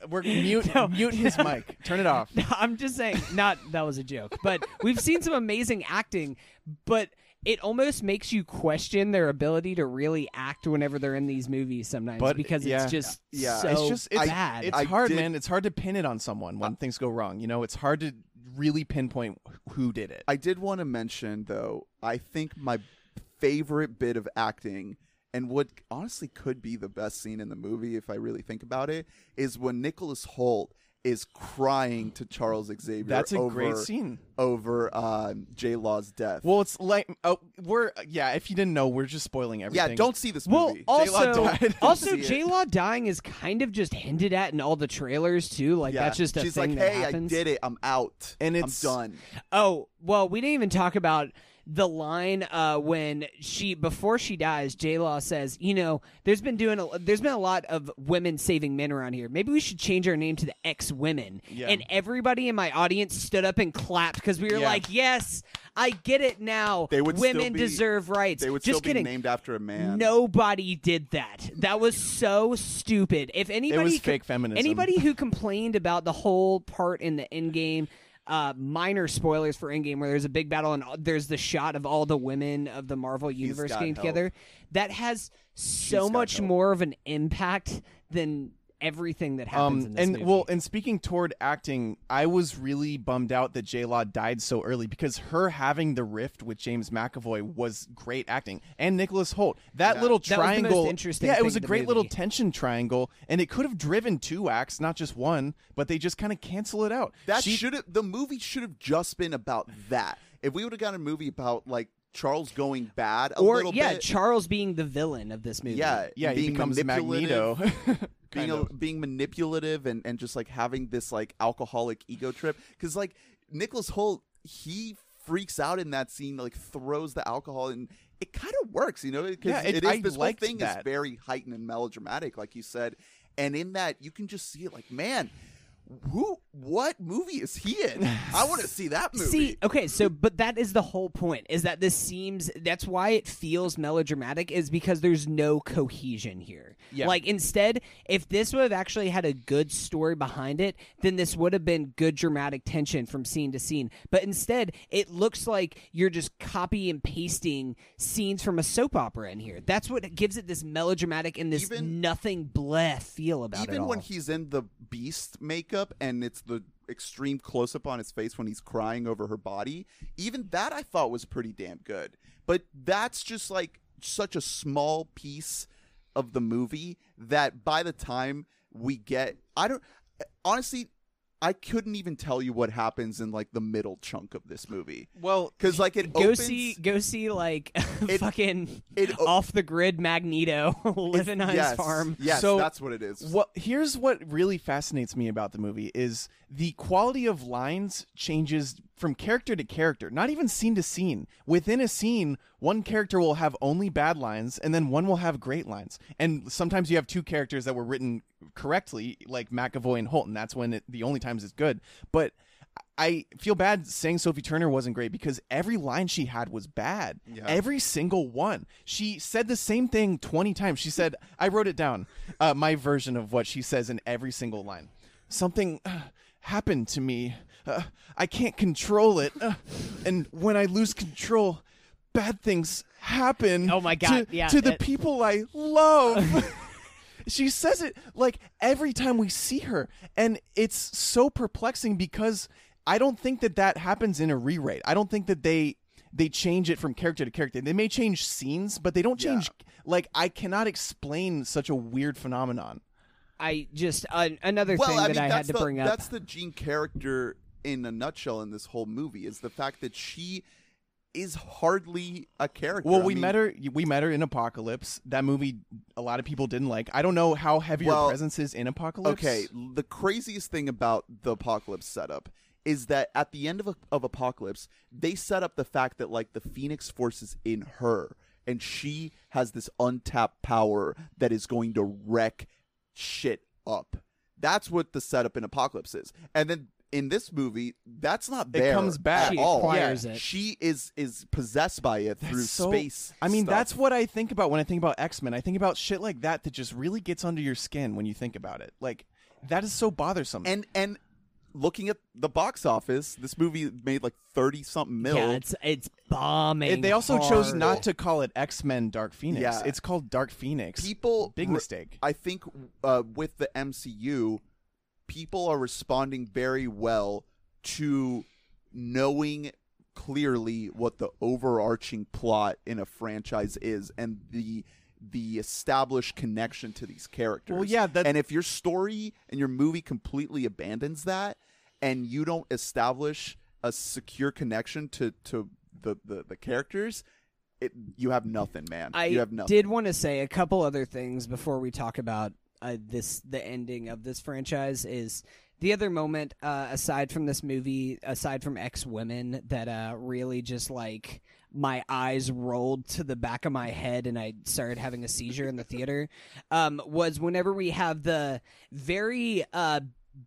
we're mute No. mute his *laughs* mic. Turn it off. I'm just saying, not that was a joke, but we've seen some amazing acting, but it almost makes you question their ability to really act whenever they're in these movies sometimes But, because yeah. it's just Yeah, so it's just it's, bad. it's I hard, did- man. It's hard to pin it on someone when uh, things go wrong. You know, it's hard to really pinpoint who did it. I did want to mention though, I think my favorite bit of acting and what honestly could be the best scene in the movie if I really think about it is when Nicholas Hoult is crying to Charles Xavier That's a over, great scene. over uh, J Law's death. Well, it's like oh, we're yeah. If you didn't know, we're just spoiling everything. yeah, don't see this Well, movie. J-Law also, *laughs* also J Law dying is kind of just hinted at in all the trailers too. Like yeah. that's just a She's thing like, that "Hey, happens. I did it. I'm out. And I'm it's- done." Oh well, we didn't even talk about the line uh, when she before she dies, J Law says, "You know, there's been doing a, there's been a lot of women saving men around here. Maybe we should change our name to the X Women." Yeah. And everybody in my audience stood up and clapped because we were Yeah. like, "Yes, I get it now. They would women be- deserve rights." They would Just still kidding. be named after a man. Nobody did that. That was so stupid. If anybody it was could- fake feminism. Anybody who complained about the whole part in the end game, uh, minor spoilers for Endgame, where there's a big battle and there's the shot of all the women of the Marvel universe getting help. together, that has so much more of an impact than everything that happens in Um, this and movie. well, and speaking toward acting, I was really bummed out that J Law died so early because her having the rift with James McAvoy was great acting, and Nicholas Hoult. That Yeah. little That was the most triangle, interesting yeah, it was a of the great little tension triangle, and it could have driven two acts, not just one. But they just kind of cancel it out. That should have the movie should have just been about that. If we would have got a movie about like Charles going bad a or little yeah, bit, Charles being the villain of this movie. yeah, yeah, he being becomes manipulative, Magneto. *laughs* *laughs* being kind a, of. being manipulative and and just like having this like alcoholic ego trip because like Nicholas Hoult he freaks out in that scene like throws the alcohol and it kind of works you know because Yeah, it- it is I this whole thing is very heightened and melodramatic like you said and in that you can just see it like man who what movie is he in I want to *sighs* see that movie See, okay, so but that is the whole point is that this seems that's why it feels melodramatic is because there's no cohesion here. Yeah. Like instead, if this would have actually had a good story behind it, then this would have been good dramatic tension from scene to scene. But instead, it looks like you're just copy and pasting scenes from a soap opera in here. That's what gives it this melodramatic and this Even- nothing bleh feel about it. even when he's in the beast makeup and it's the extreme close up on his face when he's crying over her body even that i thought was pretty damn good. But that's just like such a small piece of the movie that by the time we get i don't honestly i couldn't even tell you what happens in like the middle chunk of this movie well, because like it go opens, see go see like *laughs* It- fucking it o- off the grid Magneto *laughs* living on yes, his farm. yes So- that's what it is What here's what really fascinates me about the movie is the quality of lines changes from character to character, not even scene to scene. Within a scene, one character will have only bad lines and then one will have great lines. And sometimes you have two characters that were written correctly, like McAvoy and Hoult, and that's when it, the only times it's good. But I feel bad saying Sophie Turner wasn't great because every line she had was bad. Yeah. Every single one. She said the same thing 20 times. She said, I wrote it down, uh, my version of what she says in every single line. Something *sighs* uh, happened to me. Uh, I can't control it. Uh, and when I lose control, bad things happen. Oh my God, To, yeah, to the it- people I love. *laughs* *laughs* she says it like every time we see her and it's so perplexing because i don't think that that happens in a rewrite i don't think that they they change it from character to character they may change scenes but they don't Yeah. change like i cannot explain such a weird phenomenon I just uh, another well, thing I that mean, I had to the, bring up. That's the Jean character in a nutshell in this whole movie is the fact that she is hardly a character. well I we mean, met her we met her in apocalypse that movie a lot of people didn't like i don't know how heavy Well, your presence is in apocalypse Okay, the craziest thing about the apocalypse setup is that at the end of, of apocalypse, they set up the fact that like the Phoenix Force is in her, and she has this untapped power that is going to wreck shit up. That's what the setup in Apocalypse is, and then in this movie, that's not It there comes back. at She all. acquires Yeah, it. She is is possessed by it through so- space. I mean, stuff. that's what I think about when I think about X Men. I think about shit like that that just really gets under your skin when you think about it. Like that is so bothersome. and and looking at the box office, this movie made like thirty something mil. yeah, it's it's bombing. It- they also chose not to call it X Men Dark Phoenix. Yeah. It's called Dark Phoenix. people Big mistake. I think uh, with the MCU, people are responding very well to knowing clearly what the overarching plot in a franchise is and the the established connection to these characters. Well, yeah, that- and if your story and your movie completely abandons that and you don't establish a secure connection to to the the, the characters, it you have nothing, man. I you have nothing. did want to say a couple other things before we talk about uh, this the ending of this franchise is The other moment, uh, aside from this movie, aside from X Women, that uh, really just like my eyes rolled to the back of my head and I started having a seizure in the theater, um, was whenever we have the very uh,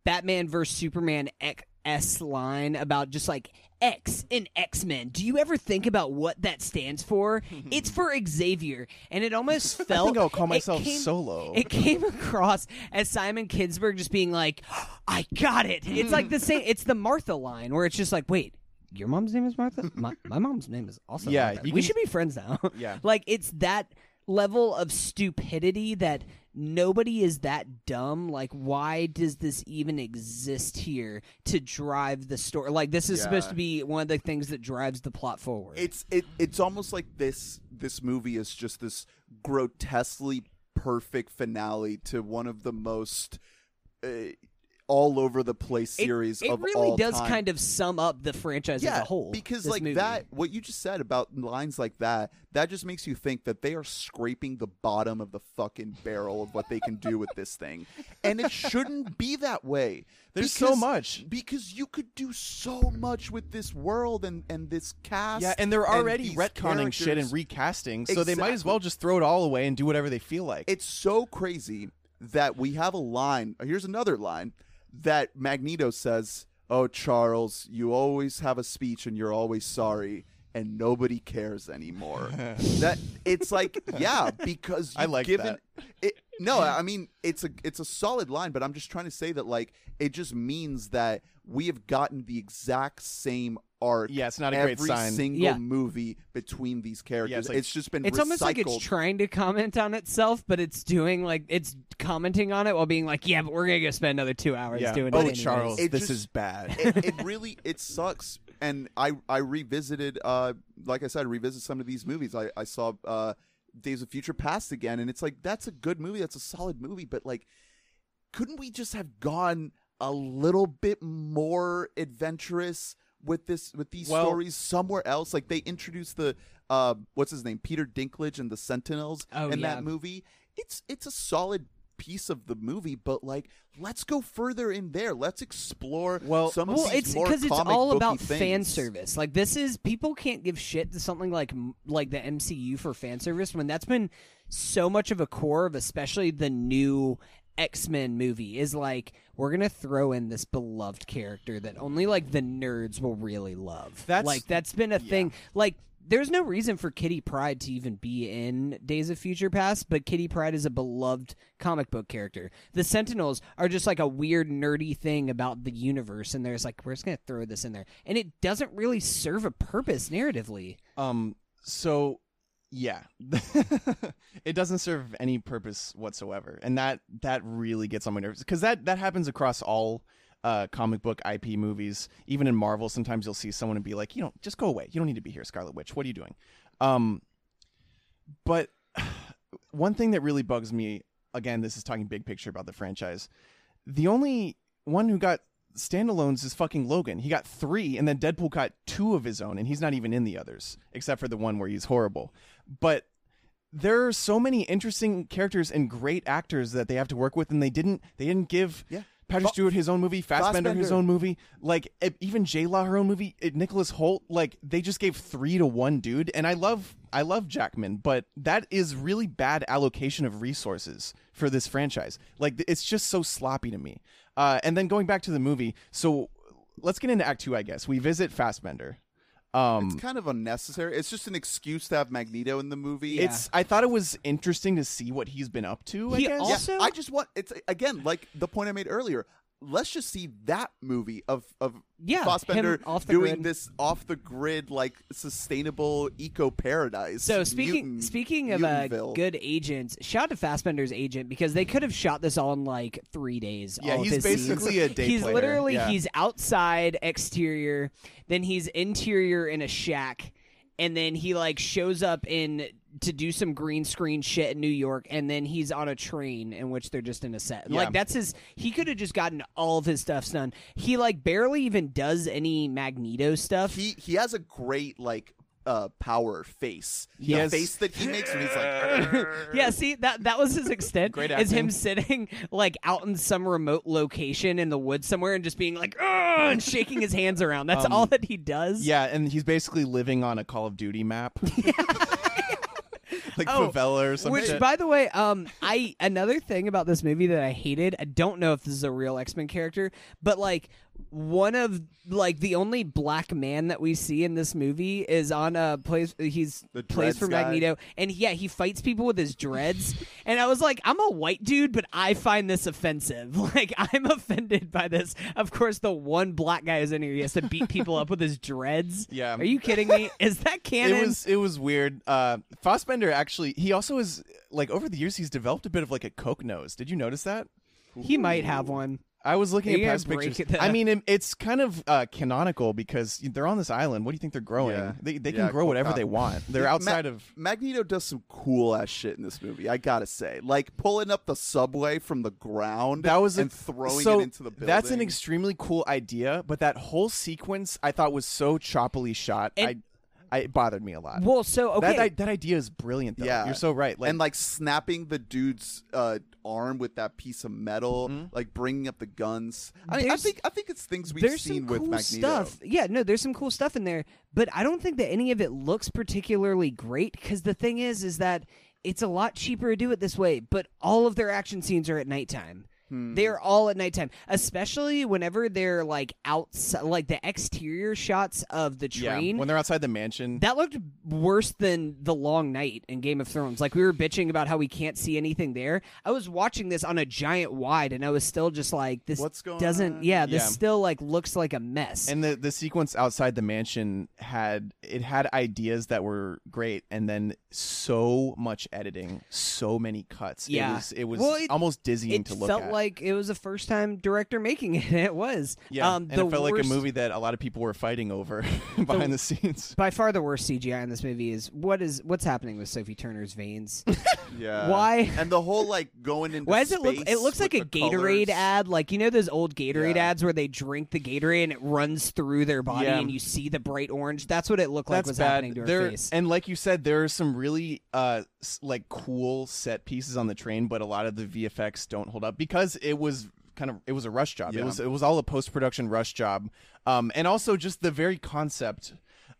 Batman versus Superman X S line about just like X in X Men. Do you ever think about what that stands for? *laughs* it's for Xavier, and it almost *laughs* felt. I think I'll call it myself came- Solo. It came across as Simon Kinberg just being like, "I got it." It's like the same. It's the Martha line where it's just like, "Wait, your mom's name is Martha. My, my mom's name is also Yeah, Martha. we should be friends now." Yeah. *laughs* like it's that level of stupidity that nobody is that dumb like why does this even exist here to drive the story like this is supposed to be one of the things that drives the plot forward It's it. It's almost like this. This movie is just this grotesquely perfect finale to one of the most uh, all over the place series it, of really all does time. kind of sum up the franchise yeah, as a whole because like movie. that, what you just said about lines like that, that just makes you think that they are scraping the bottom of the fucking barrel of what they can do with this thing, and it shouldn't be that way. There's so much. because you could do so much with this world and and this cast. Yeah, and they're already these retconning shit and characters. recasting, so they might as well just throw it all away and do whatever they feel like. It's so crazy that we have a line. Here's another line that Magneto says, "Oh, Charles, you always have a speech and you're always sorry." And nobody cares anymore. *laughs* that it's like, yeah, because I like given. that. It, no, I mean it's a it's a solid line, but I'm just trying to say that like it just means that we have gotten the exact same arc. Yeah, it's not a every great sign. single Yeah. movie between these characters. it's like- it's just been it's almost like it's trying to comment on itself, but it's doing like it's commenting on it while being like, "Yeah, but we're gonna go spend another two hours yeah. doing oh, it." anyways." Charles, It this just- is bad. *laughs* it, it really it sucks and i i revisited uh like i said revisit some of these movies i i saw uh days of future past again and it's like that's a good movie that's a solid movie but like couldn't we just have gone a little bit more adventurous with this with these Well- stories somewhere else like they introduced the uh what's his name peter dinklage and the sentinels Oh, in yeah. that movie it's it's a solid piece of the movie but like let's go further in there let's explore Well- some of the stories. well, it's more because it's all about things. fan service. Like this is people can't give shit to something like like the MCU for fan service when that's been so much of a core of especially the new X-Men movie is like we're going to throw in this beloved character that only like the nerds will really love. That's- like that's been a thing like there's no reason for Kitty Pryde to even be in Days of Future Past, but Kitty Pryde is a beloved comic book character. The Sentinels are just like a weird nerdy thing about the universe, and there's like we're just gonna throw this in there, and it doesn't really serve a purpose narratively. Um. So, yeah, *laughs* it doesn't serve any purpose whatsoever, and that that really gets on my nerves because that that happens across all uh, comic book IP movies. Even in Marvel, sometimes you'll see someone and be like, "You don't just go away. You don't need to be here, Scarlet Witch. What are you doing?" Um. But *sighs* one thing that really bugs me, again, this is talking big picture about the franchise. The only one who got standalones is fucking Logan. He got three, and then Deadpool got two of his own, and he's not even in the others, except for the one where he's horrible. But there are so many interesting characters and great actors that they have to work with, and they didn't. They didn't give. Yeah. Patrick Stewart his own movie, Fassbender his own movie, like even J Law her own movie, Nicholas Hoult, like they just gave three to one dude, and I love I love Jackman, but that is really bad allocation of resources for this franchise. Like it's just so sloppy to me. Uh, and then going back to the movie, so let's get into Act Two, I guess. We visit Fassbender. Um, It's kind of unnecessary. It's just an excuse to have Magneto in the movie. it's I thought it was interesting to see what he's been up to. I He guess. yeah, also- I just want it's again like the point I made earlier. Let's just see that movie of of Yeah, the doing grid. this off the grid like sustainable eco paradise. So speaking speaking of uh, Mutantville. good agents, shout out to Fassbender's agent because they could have shot this all in like three days. Yeah, he's his scenes. basically a day He's player. literally Yeah. he's outside exterior, then he's interior in a shack, and then he like shows up in to do some green screen shit in New York, and then he's on a train in which they're just in a set. Yeah. Like that's his. He could have just gotten all of his stuff done. He like barely even does any Magneto stuff. he he has a great like uh, power face. He the has- face that he makes when he's like, *laughs* Yeah, see that that was his extent. Great is him sitting like out in some remote location in the woods somewhere and just being like, and shaking his hands around. That's Um, all that he does. Yeah, and he's basically living on a Call of Duty map. *laughs* *laughs* *laughs* like Oh, favela or something. Which, shit. by the way, um, I another thing about this movie that I hated. I don't know if this is a real X Men character, but like one of like the only black man that we see in this movie is on a place He's The plays for guy? Magneto, and yeah, he fights people with his dreads. *laughs* and I was like, I'm a white dude, but I find this offensive. *laughs* Like I'm offended by this. Of course, the one black guy is in here. He has to beat people up with his dreads. *laughs* Yeah. Are you kidding me? Is that canon? It was it was weird. Uh, Fassbender actually he also is like over the years he's developed a bit of like a coke nose. Did you notice that? he might have one. I was looking Are at past pictures. it, though? I mean, it, it's kind of uh, canonical because they're on this island. What do you think they're growing? Yeah. They they Yeah, can grow whatever they want. They're Ma- outside of. Magneto does some cool ass shit in this movie. I gotta say, like pulling up the subway from the ground That was a- and throwing so it into the building. That's an extremely cool idea, but that whole sequence I thought was so choppily shot. And- I, I it bothered me a lot. Well, so okay. That i- that idea is brilliant. Though. Yeah. you're so right. Like, and like snapping the dude's uh, arm with that piece of metal, mm-hmm. like bringing up the guns. I mean, I think I think it's things we've there's seen some with cool Magneto. stuff. Yeah, no, there's some cool stuff in there, but I don't think that any of it looks particularly great because the thing is, is that it's a lot cheaper to do it this way. But all of their action scenes are at nighttime. Hmm. They're all at nighttime, especially whenever they're like outside, like the exterior shots of the yeah, train. when they're outside the mansion. that looked worse than the long night in Game of Thrones. Like we were bitching about how we can't see anything there. I was watching this on a giant wide, and I was still just like, "This What's going doesn't." on? Yeah, this Yeah. still like looks like a mess. and the the sequence outside the mansion had it had ideas that were great, and then so much editing, so many cuts. Yeah. it was it was Well, it- almost dizzying to look felt at. like it was a first time director making *laughs* it. It was. yeah, um, and the it felt like a movie that a lot of people were fighting over *laughs* behind the scenes. By far, the worst CGI in this movie is what is what's happening with Sophie Turner's veins. *laughs* Yeah. Why? And the whole like going into Why does it look? It looks like a Gatorade colors. ad. Like you know those old Gatorade Yeah. ads where they drink the Gatorade and it runs through their body Yeah. and you see the bright orange. That's what it looked like That's was bad. happening to her there, face. And like you said, there are some really uh like cool set pieces on the train, but a lot of the VFX don't hold up because it was kind of it was a rush job. It was it was all a post production rush job, um, and also just the very concept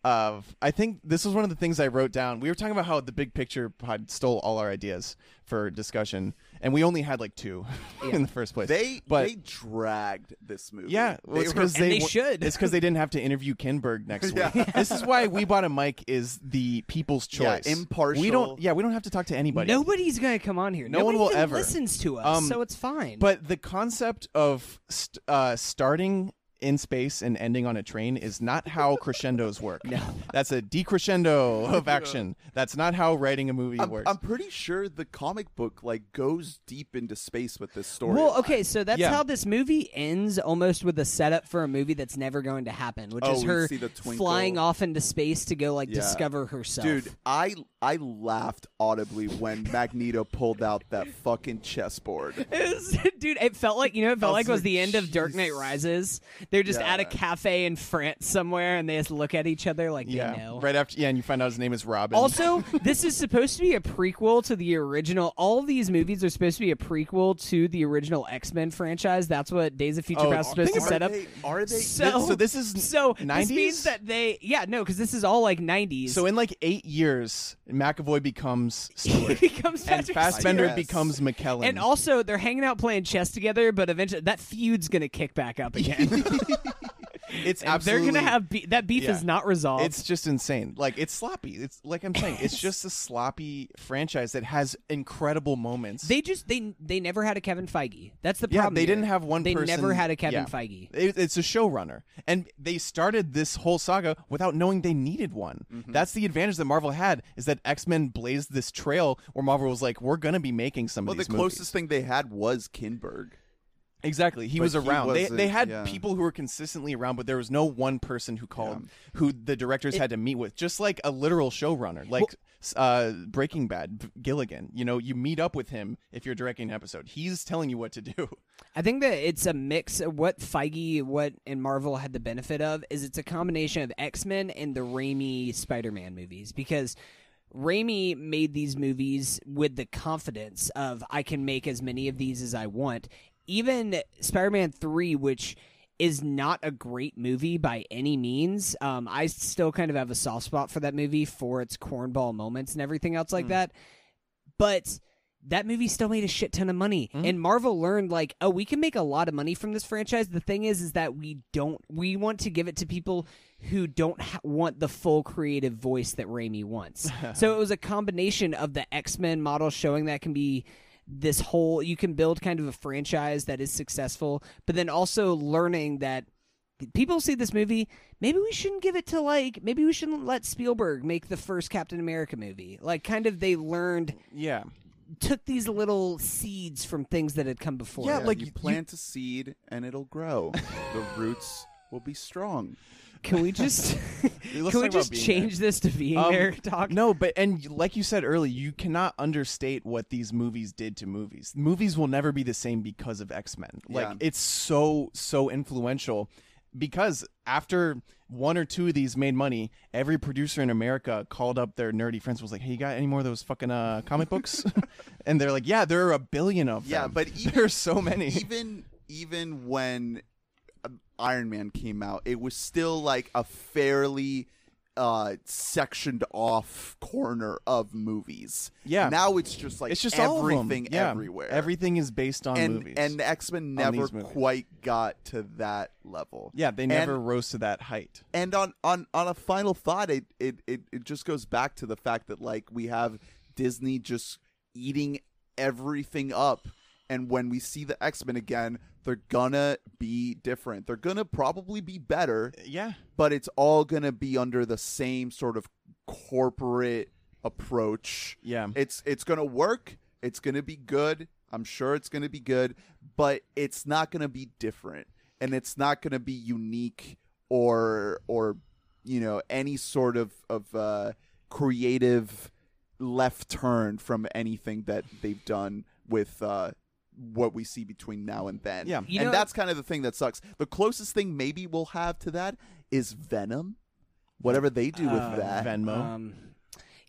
of I think this was one of the things I wrote down. We were talking about how the big picture pod stole all our ideas for discussion, and we only had like two *laughs* in the first place. They but they dragged this movie. yeah, well, They it's because And they wa- should. It's because they didn't have to interview Kinberg next *laughs* Yeah. week. This is why we bought a mic. Is the people's Yeah, choice impartial. We don't. Yeah, we don't have to talk to anybody. Nobody's gonna come on here. No one will even ever. listens to us, Um, so it's fine. But the concept of st- uh, starting in space and ending on a train is not how *laughs* crescendos work. No. that's a decrescendo *laughs* of action. That's not how writing a movie I'm, works. I'm pretty sure the comic book like goes deep into space with this story. well, okay, so that's Yeah. how this movie ends, almost with a setup for a movie that's never going to happen, which Oh, is we her see the twinkle. flying off into space to go like Yeah. discover herself. Dude, I I laughed audibly when Magneto pulled out that fucking chessboard. *laughs* It was- dude, it felt like you know, it felt I like was it was like, the end of Dark Knight Jesus. Rises. They're just at a Yeah. cafe in France somewhere, and they just look at each other like yeah, they know. right after. Yeah, and you find out his name is Robin. Also, *laughs* this is supposed to be a prequel to the original. All these movies are supposed to be a prequel to the original X Men franchise. That's what Days of Future Oh, Past is supposed to set up. They, are they? So, so this is so 90s? this means that they yeah no because this is all like nineties. So in like eight years, McAvoy becomes Stewart, *laughs* he becomes and Patrick Fassbender Yes. becomes McKellen. And also, they're hanging out playing chess together, but eventually that feud's gonna kick back up *laughs* again. *laughs* it's And absolutely they're gonna have be- that beef Yeah. is not resolved. It's just insane. Like it's sloppy. It's like I'm saying. It's just a sloppy franchise that has incredible moments. they just they they never had a Kevin Feige. That's the yeah, problem. they here. didn't have one. They person, never had a Kevin yeah. Feige. It- it's a showrunner, and they started this whole saga without knowing they needed one. Mm-hmm. That's the advantage that Marvel had is that X Men blazed this trail where Marvel was like, "We're gonna be making some well, of the these closest movies." thing they had was Kinberg. Exactly. He But was he around. they they had yeah. people who were consistently around, but there was no one person who called who the directors had to meet with. Just like a literal showrunner, like uh, Breaking Bad, Gilligan. You know, you meet up with him if you're directing an episode. He's telling you what to do. I think that it's a mix of what Feige, what and Marvel had the benefit of is it's a combination of X Men and the Raimi Spider Man movies because Raimi made these movies with the confidence of I can make as many of these as I want. Even Spider Man three, which is not a great movie by any means. Um, I still kind of have a soft spot for that movie for its cornball moments and everything else like that. But that movie still made a shit ton of money and marvel learned like oh we can make a lot of money from this franchise the thing is is that we don't we want to give it to people who don't ha- want the full creative voice that Raimi wants *laughs* so it was a combination of the x-men model showing that can be this whole you can build kind of a franchise that is successful but then also learning that people see this movie maybe we shouldn't give it to like maybe we shouldn't let spielberg make the first captain america movie like kind of they learned Yeah. took these little seeds from things that had come before. Yeah, it. like you you- plant a seed and it'll grow. the roots will be strong. Can we just *laughs* Let's can talk we about just being change this to being Um, there talk? No, but and like you said earlier, you cannot understate what these movies did to movies. Movies will never be the same because of X Men. Like Yeah. it's so so influential. Because after one or two of these made money, every producer in America called up their nerdy friends. and Was like, "Hey, you got any more of those fucking uh, comic books?" *laughs* and they're like, "Yeah, there are a billion of Yeah, them. but *laughs* even- there's so many." even even when Iron Man came out, it was still like a fairly uh sectioned off corner of movies. Yeah. Now it's just like it's just all of them. everything Yeah. everywhere. Everything is based on and movies. and X Men never quite got to that level. yeah, they And- never rose to that height. and on on on a final thought it, it it it just goes back to the fact that like we have disney just eating everything up and when we see the x-men again they're gonna be different. They're gonna probably be better Yeah. but it's all gonna be under the same sort of corporate approach. Yeah. it's it's gonna work. It's gonna be good. I'm sure it's gonna be good but it's not gonna be different. And it's not gonna be unique or or you know any sort of of uh creative left turn from anything that they've done with uh what we see between now and then Yeah. You and know- that's kind of the thing that sucks the closest thing maybe we'll have to that is venom whatever they do with Uh, that Venmo. Um,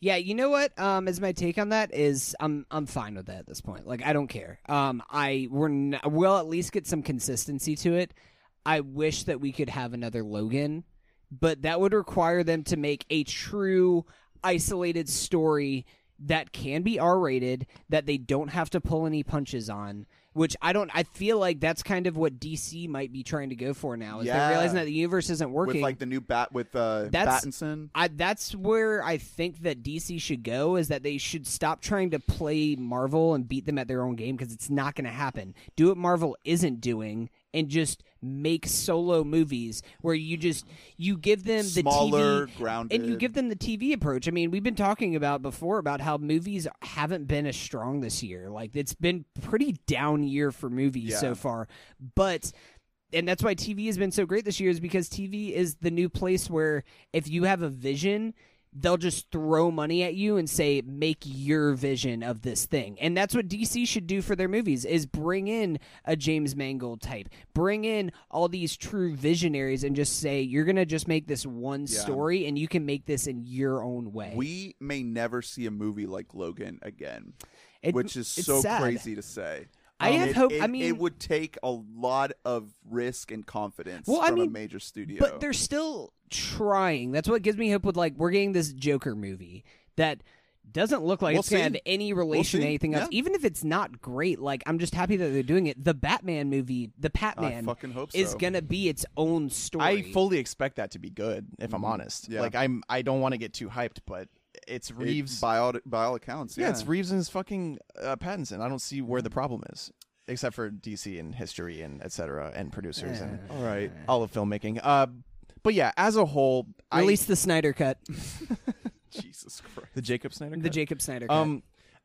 yeah, you know what? Um, as my take on that is, I'm I'm fine with that at this point. Like, I don't care. Um, I we're n- we'll at least get some consistency to it. I wish that we could have another Logan, but that would require them to make a true isolated story that can be R-rated, that they don't have to pull any punches on. Which I don't. I feel like that's kind of what DC might be trying to go for now. Is Yeah. they're realizing that the universe isn't working. with like the new bat with uh That's- Battinson. I, that's where I think that DC should go is that they should stop trying to play Marvel and beat them at their own game because it's not going to happen. Do what Marvel isn't doing and just make solo movies where you just you give them the Smaller, TV grounded. and you give them the TV approach. I mean, we've been talking about before about how movies haven't been as strong this year. Like it's been pretty down year for movies Yeah. so far. But and that's why TV has been so great this year is because TV is the new place where if you have a vision, they'll just throw money at you and say make your vision of this thing. And that's what DC should do for their movies is bring in a James Mangold type. Bring in all these true visionaries and just say you're going to just make this one Yeah. story and you can make this in your own way. We may never see a movie like Logan again, It- which is so sad. crazy to say. I Um, have it- hope- it- I mean- it would take a lot of risk and confidence Well, I from a major studio. But they're still trying. That's what gives me hope with like we're getting this Joker movie that doesn't look like We'll it's gonna have any relation to anything else. Yeah. Even if it's not great, like I'm just happy that they're doing it. The Batman movie, the I Batman, fucking hope is gonna be its own story. I fully expect that to be good. If I'm Mhm. honest, Yeah. like I'm, I don't want to get too hyped, but it's It- Reeves. by all by all accounts. yeah, Yeah, it's Reeves and his fucking uh, Pattinson. I don't see where the problem is, except for DC and history and etc. and producers and all right. all of filmmaking. Uh, but yeah, as a whole, Release the Snyder cut, *laughs* Jesus Christ. The Jacob Snyder, the cut? Jacob Snyder cut. Um,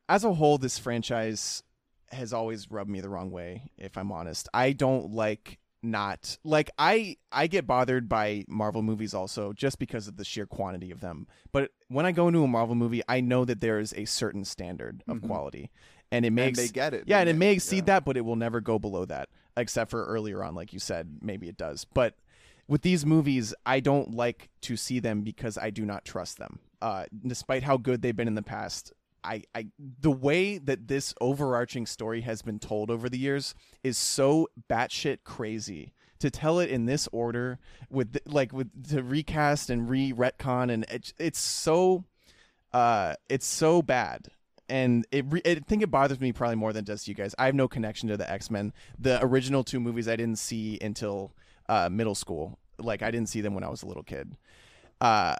as a whole, this franchise has always rubbed me the wrong way. If I'm honest, I don't like not like I I get bothered by Marvel movies also just because of the sheer quantity of them. But when I go into a Marvel movie, I know that there is a certain standard of quality, and it and makes they get it. yeah, and They it may exceed yeah. that, but it will never go below that, except for earlier on, like you said, maybe it does. But with these movies, I don't like to see them because I do not trust them. Uh, despite how good they've been in the past, I, I the way that this overarching story has been told over the years is so batshit crazy. To tell it in this order, with like with to recast and re retcon, and it, it's so uh it's so bad and it, I think it bothers me probably more than it does you guys. I have no connection to the X Men. The original two movies I didn't see until uh, middle school. Like I didn't see them when I was a little kid. Uh,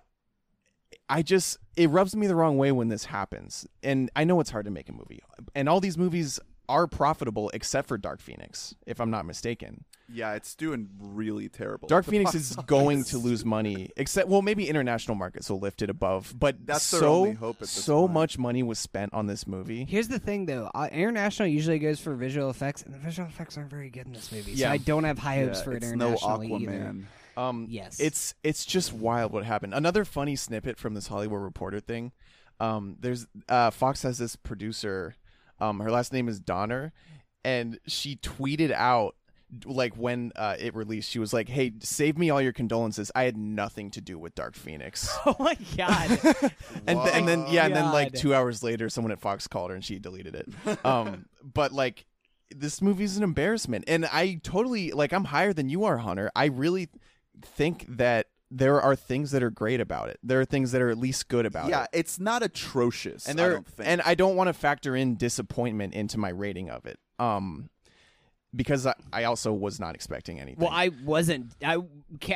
I just it rubs me the wrong way when this happens, and I know it's hard to make a movie, and all these movies are profitable except for Dark Phoenix, if I'm not mistaken. Yeah, it's doing really terrible. Dark Phoenix is going to lose money, except well, maybe international markets will lift it above. But That's their so only hope at this so point. much money was spent on this movie. Here's the thing, though. Uh, international usually goes for visual effects, and the visual effects aren't very good in this movie. So I don't have high hopes Yeah, for it it's no either. Aquaman. Um, Yes. it's it's just wild what happened. Another funny snippet from this Hollywood Reporter thing. Um, there's uh, Fox has this producer. Um, her last name is Donner, and she tweeted out like when uh, it released, she was like, "Hey, save me all your condolences. I had nothing to do with Dark Phoenix." *laughs* Oh my god! and, th- and then yeah, and then like God. two hours later, someone at Fox called her and she deleted it. Um, *laughs* but like this movie's an embarrassment, and I totally like I'm higher than you are, Hunter. I really think that there are things that are great about it. There are things that are at least good about it. Yeah, it. it's not atrocious. And I there, don't think. and I don't want to factor in disappointment into my rating of it. Um, because I, I also was not expecting anything. well, I wasn't. I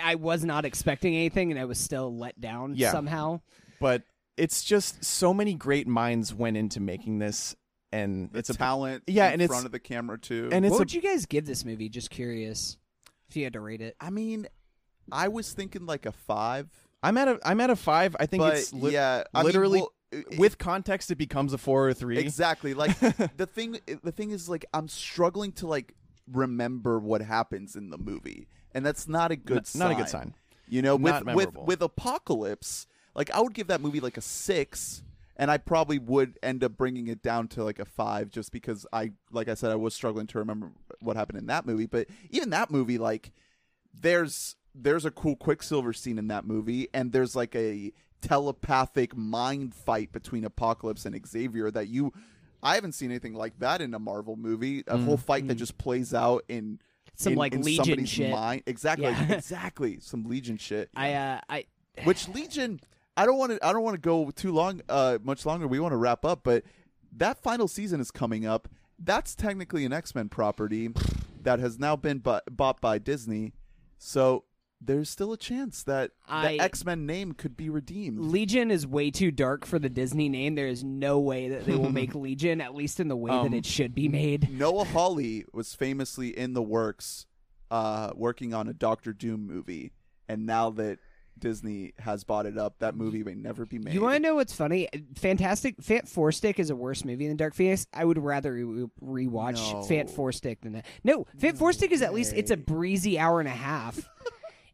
I was not expecting anything, and I was still let down Yeah. somehow. but it's just so many great minds went into making this, and the it's a talent. yeah, in and it's- front of the camera too. and it's what a would you guys give this movie? Just curious, if you had to rate it. I mean, I was thinking like a five, I'm at a I'm at a five. I think but it's li- yeah, I mean, literally well, it- with context it becomes a four or three. exactly like *laughs* the thing. The thing is like I'm struggling to like remember what happens in the movie, and that's not a good. N- sign. not a good sign. You know, with with with Apocalypse, like I would give that movie like a six, and I probably would end up bringing it down to like a five, just because I, like I said, I was struggling to remember what happened in that movie. But even that movie, like, there's there's a cool Quicksilver scene in that movie, and there's like a telepathic mind fight between Apocalypse and Xavier that you. I haven't seen anything like that in a Marvel movie. A whole fight that just plays out in Some, in- like, in Legion somebody's shit. Mind. Exactly, Yeah. *laughs* exactly. Some Legion shit. I uh, I *sighs* Which Legion? I don't want to. I don't want to go too long, uh, much longer. We want to wrap up, but that final season is coming up. That's technically an X Men property that has now been bu- bought by Disney. So there's still a chance that I- the X Men name could be redeemed. Legion is way too dark for the Disney name. There is no way that they will make *laughs* Legion, at least in the way Um, that it should be made. Noah Hawley was famously in the works, uh, working on a Doctor Doom movie, and now that Disney has bought it up, that movie may never be made. You want to know what's funny? Fantastic Fant Four Stick is a worse movie than Dark Phoenix. I would rather re- rewatch No. Fant Four Stick than that. No, Fant Four Stick is at least it's a breezy hour and a half.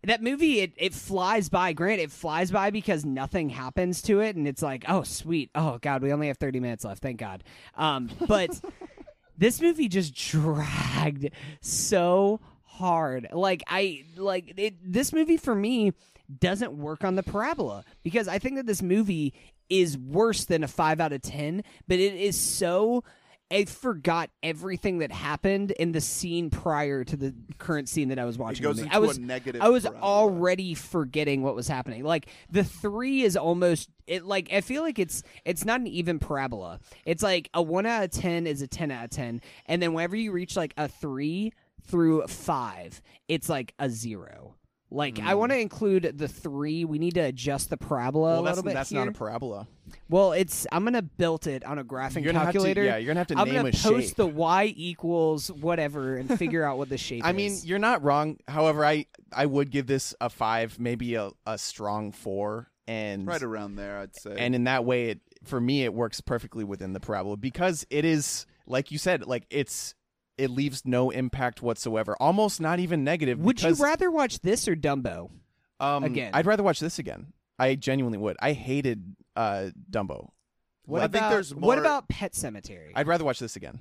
That movie it, it flies by. Grant, it flies by because nothing happens to it, and it's like, oh sweet, oh god, we only have thirty minutes left. Thank God. Um, but *laughs* this movie just dragged so hard. Like I like it, this movie for me doesn't work on the parabola because I think that this movie is worse than a 5 out of 10, but it is so I forgot everything that happened in the scene prior to the current scene that I was watching. goes into I was a negative I was already forgetting what was happening. Like the 3 is almost it like I feel like it's it's not an even parabola. It's like a 1 out of 10 is a 10 out of 10 and then whenever you reach like a 3 through 5, it's like a 0. Like I mm. want to include the 3. We need to adjust the parabola well, a that's little bit that's here. not a parabola. Well, it's I'm gonna build it on a graphing You're gonna calculator. yeah, you're gonna have to I'm name gonna a post shape. the y equals whatever and figure out what the shape *laughs* I is. mean, you're not wrong. However, I I would give this a five, maybe a, a strong four, and right around there, I'd say. and in that way, it for me it works perfectly within the parabola because it is like you said, like it's it leaves no impact whatsoever, almost not even negative. Would because, you rather watch this or Dumbo? um, again? I'd rather watch this again. I genuinely would. I hated uh, Dumbo. What I about think there's what about Pet Sematary? I'd rather watch this again.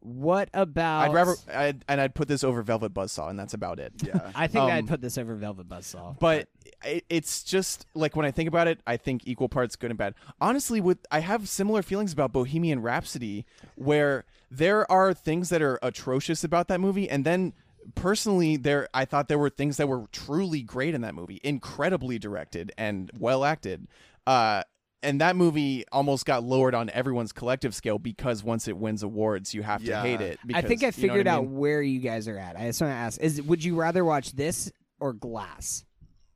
what about? I'd rather, I'd, and I'd put this over Velvet Buzzsaw, and that's about it. Yeah. *laughs* I think um, I'd put this over Velvet Buzzsaw. but it, it's just like when I think about it, I think equal parts good and bad. Honestly, with I have similar feelings about Bohemian Rhapsody, where there are things that are atrocious about that movie, and then personally, there I thought there were things that were truly great in that movie, incredibly directed and well acted. Uh, and that movie almost got lowered on everyone's collective scale because once it wins awards, you have Yeah. to hate it. I think I you know what figured out where you guys are at. I just want to ask: Is would you rather watch this or Glass?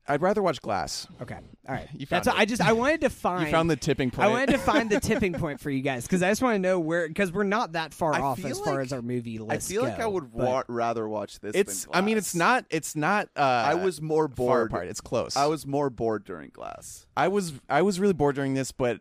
I'd rather watch Glass. Okay, all right. You That's found I it. just I wanted to find. You found the tipping point. I wanted to find the *laughs* tipping point for you guys because I just want to know where because we're not that far I off feel as far like- as our movie I list. feel like I would wa- rather watch this. it's. than I mean, it's not. It's not. Uh, I was more far bored. apart. It's close. I was more bored during Glass. I was I was really bored during this, but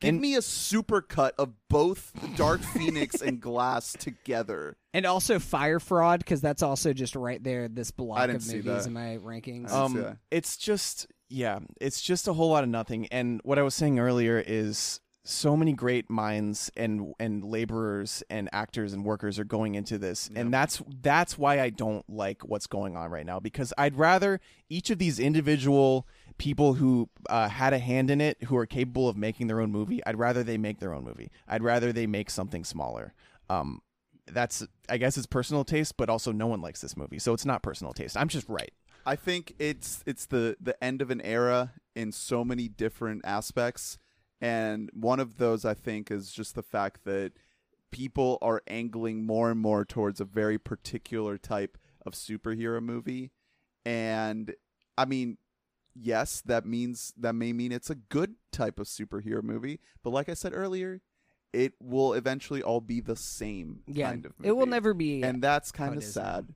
Give and- me a super cut of both Dark Phoenix and *laughs* Glass together. and also Fyre Fraud because that's also just right there. This block I didn't of see movies that. in my rankings. Um, it's just yeah, it's just a whole lot of nothing. And what I was saying earlier is so many great minds and and laborers and actors and workers are going into this, and that's that's why I don't like what's going on right now because I'd rather each of these individual people who uh, had a hand in it who are capable of making their own movie i'd rather they make their own movie. I'd rather they make something smaller. Um, that's i guess it's personal taste but also no one likes this movie so it's not personal taste. I'm just right. I think it's it's the the end of an era in so many different aspects, and one of those I think is just the fact that people are angling more and more towards a very particular type of superhero movie, and I mean, yes, that means that may mean it's a good type of superhero movie, but like I said earlier, it will eventually all be the same yeah, kind of movie. it will never be. and that's kind it of is. sad.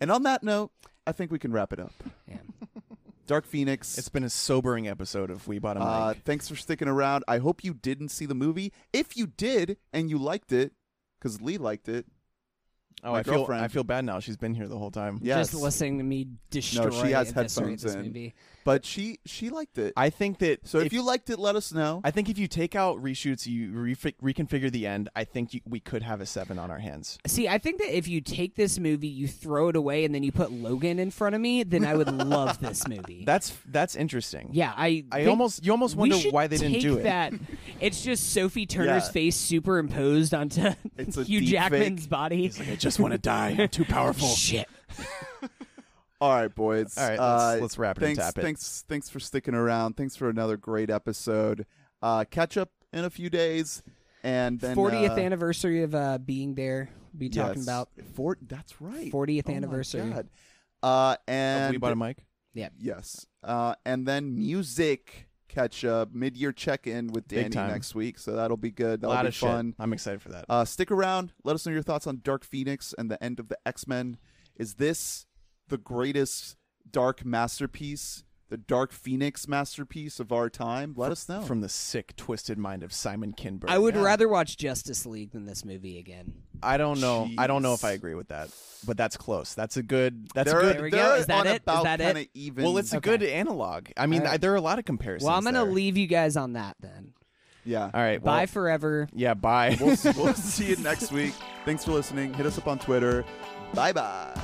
And on that note, I think we can wrap it up. yeah. *laughs* Dark Phoenix. it's been a sobering episode of we bought a mic uh, thanks for sticking around. I hope you didn't see the movie. If you did and you liked it, because Lee liked it, oh my i feel girlfriend- i feel bad now she's been here the whole time yes, Just listening to me destroy No, she has and eviscerate headphones this in. movie. But she she liked it. i think that so if, you liked it, let us know. I think if you take out reshoots, you refi- reconfigure the end. I think you, we could have a seven on our hands. See, I think that if you take this movie, you throw it away, and then you put Logan in front of me, then I would *laughs* love this movie. That's that's interesting. yeah, I. I almost you almost wonder why they didn't do it. That *laughs* it's just Sophie Turner's Yeah. face superimposed onto It's *laughs* Hugh Jackman's fake. body. He's like, I just want to die. I'm too powerful. Shit. All right, boys. All right, Uh, let's, let's wrap it thanks, and tap it. thanks, thanks for sticking around. Thanks for another great episode. Uh, catch up in a few days, and then 40th uh, anniversary of uh, being there. We'll Be talking yes. about Four, that's right. 40th Oh my anniversary. God. Uh, Oh, and we bought a mic. Yeah. Yes. Uh, and then music catch up, mid year check in with Danny next week. So that'll be good. A That'll lot be of fun. shit. I'm excited for that. Uh, stick around. Let us know your thoughts on Dark Phoenix and the end of the X Men. Is this the greatest dark masterpiece, the Dark Phoenix masterpiece of our time? Let us know. From the sick, twisted mind of Simon Kinberg. I would Yeah. rather watch Justice League than this movie again. I don't know. I don't know if Jeez. I agree with that, but that's close. That's a good. That's they're, a There good. we go. Is that it? Is that it? kind of even. Well, it's a Okay. good analog. I mean, All right. I, there are a lot of comparisons. Well, I'm going to there. leave you guys on that then. yeah. All right. Bye well, forever. Yeah. Bye. We'll, we'll *laughs* see you next week. Thanks for listening. Hit us up on Twitter. Bye bye.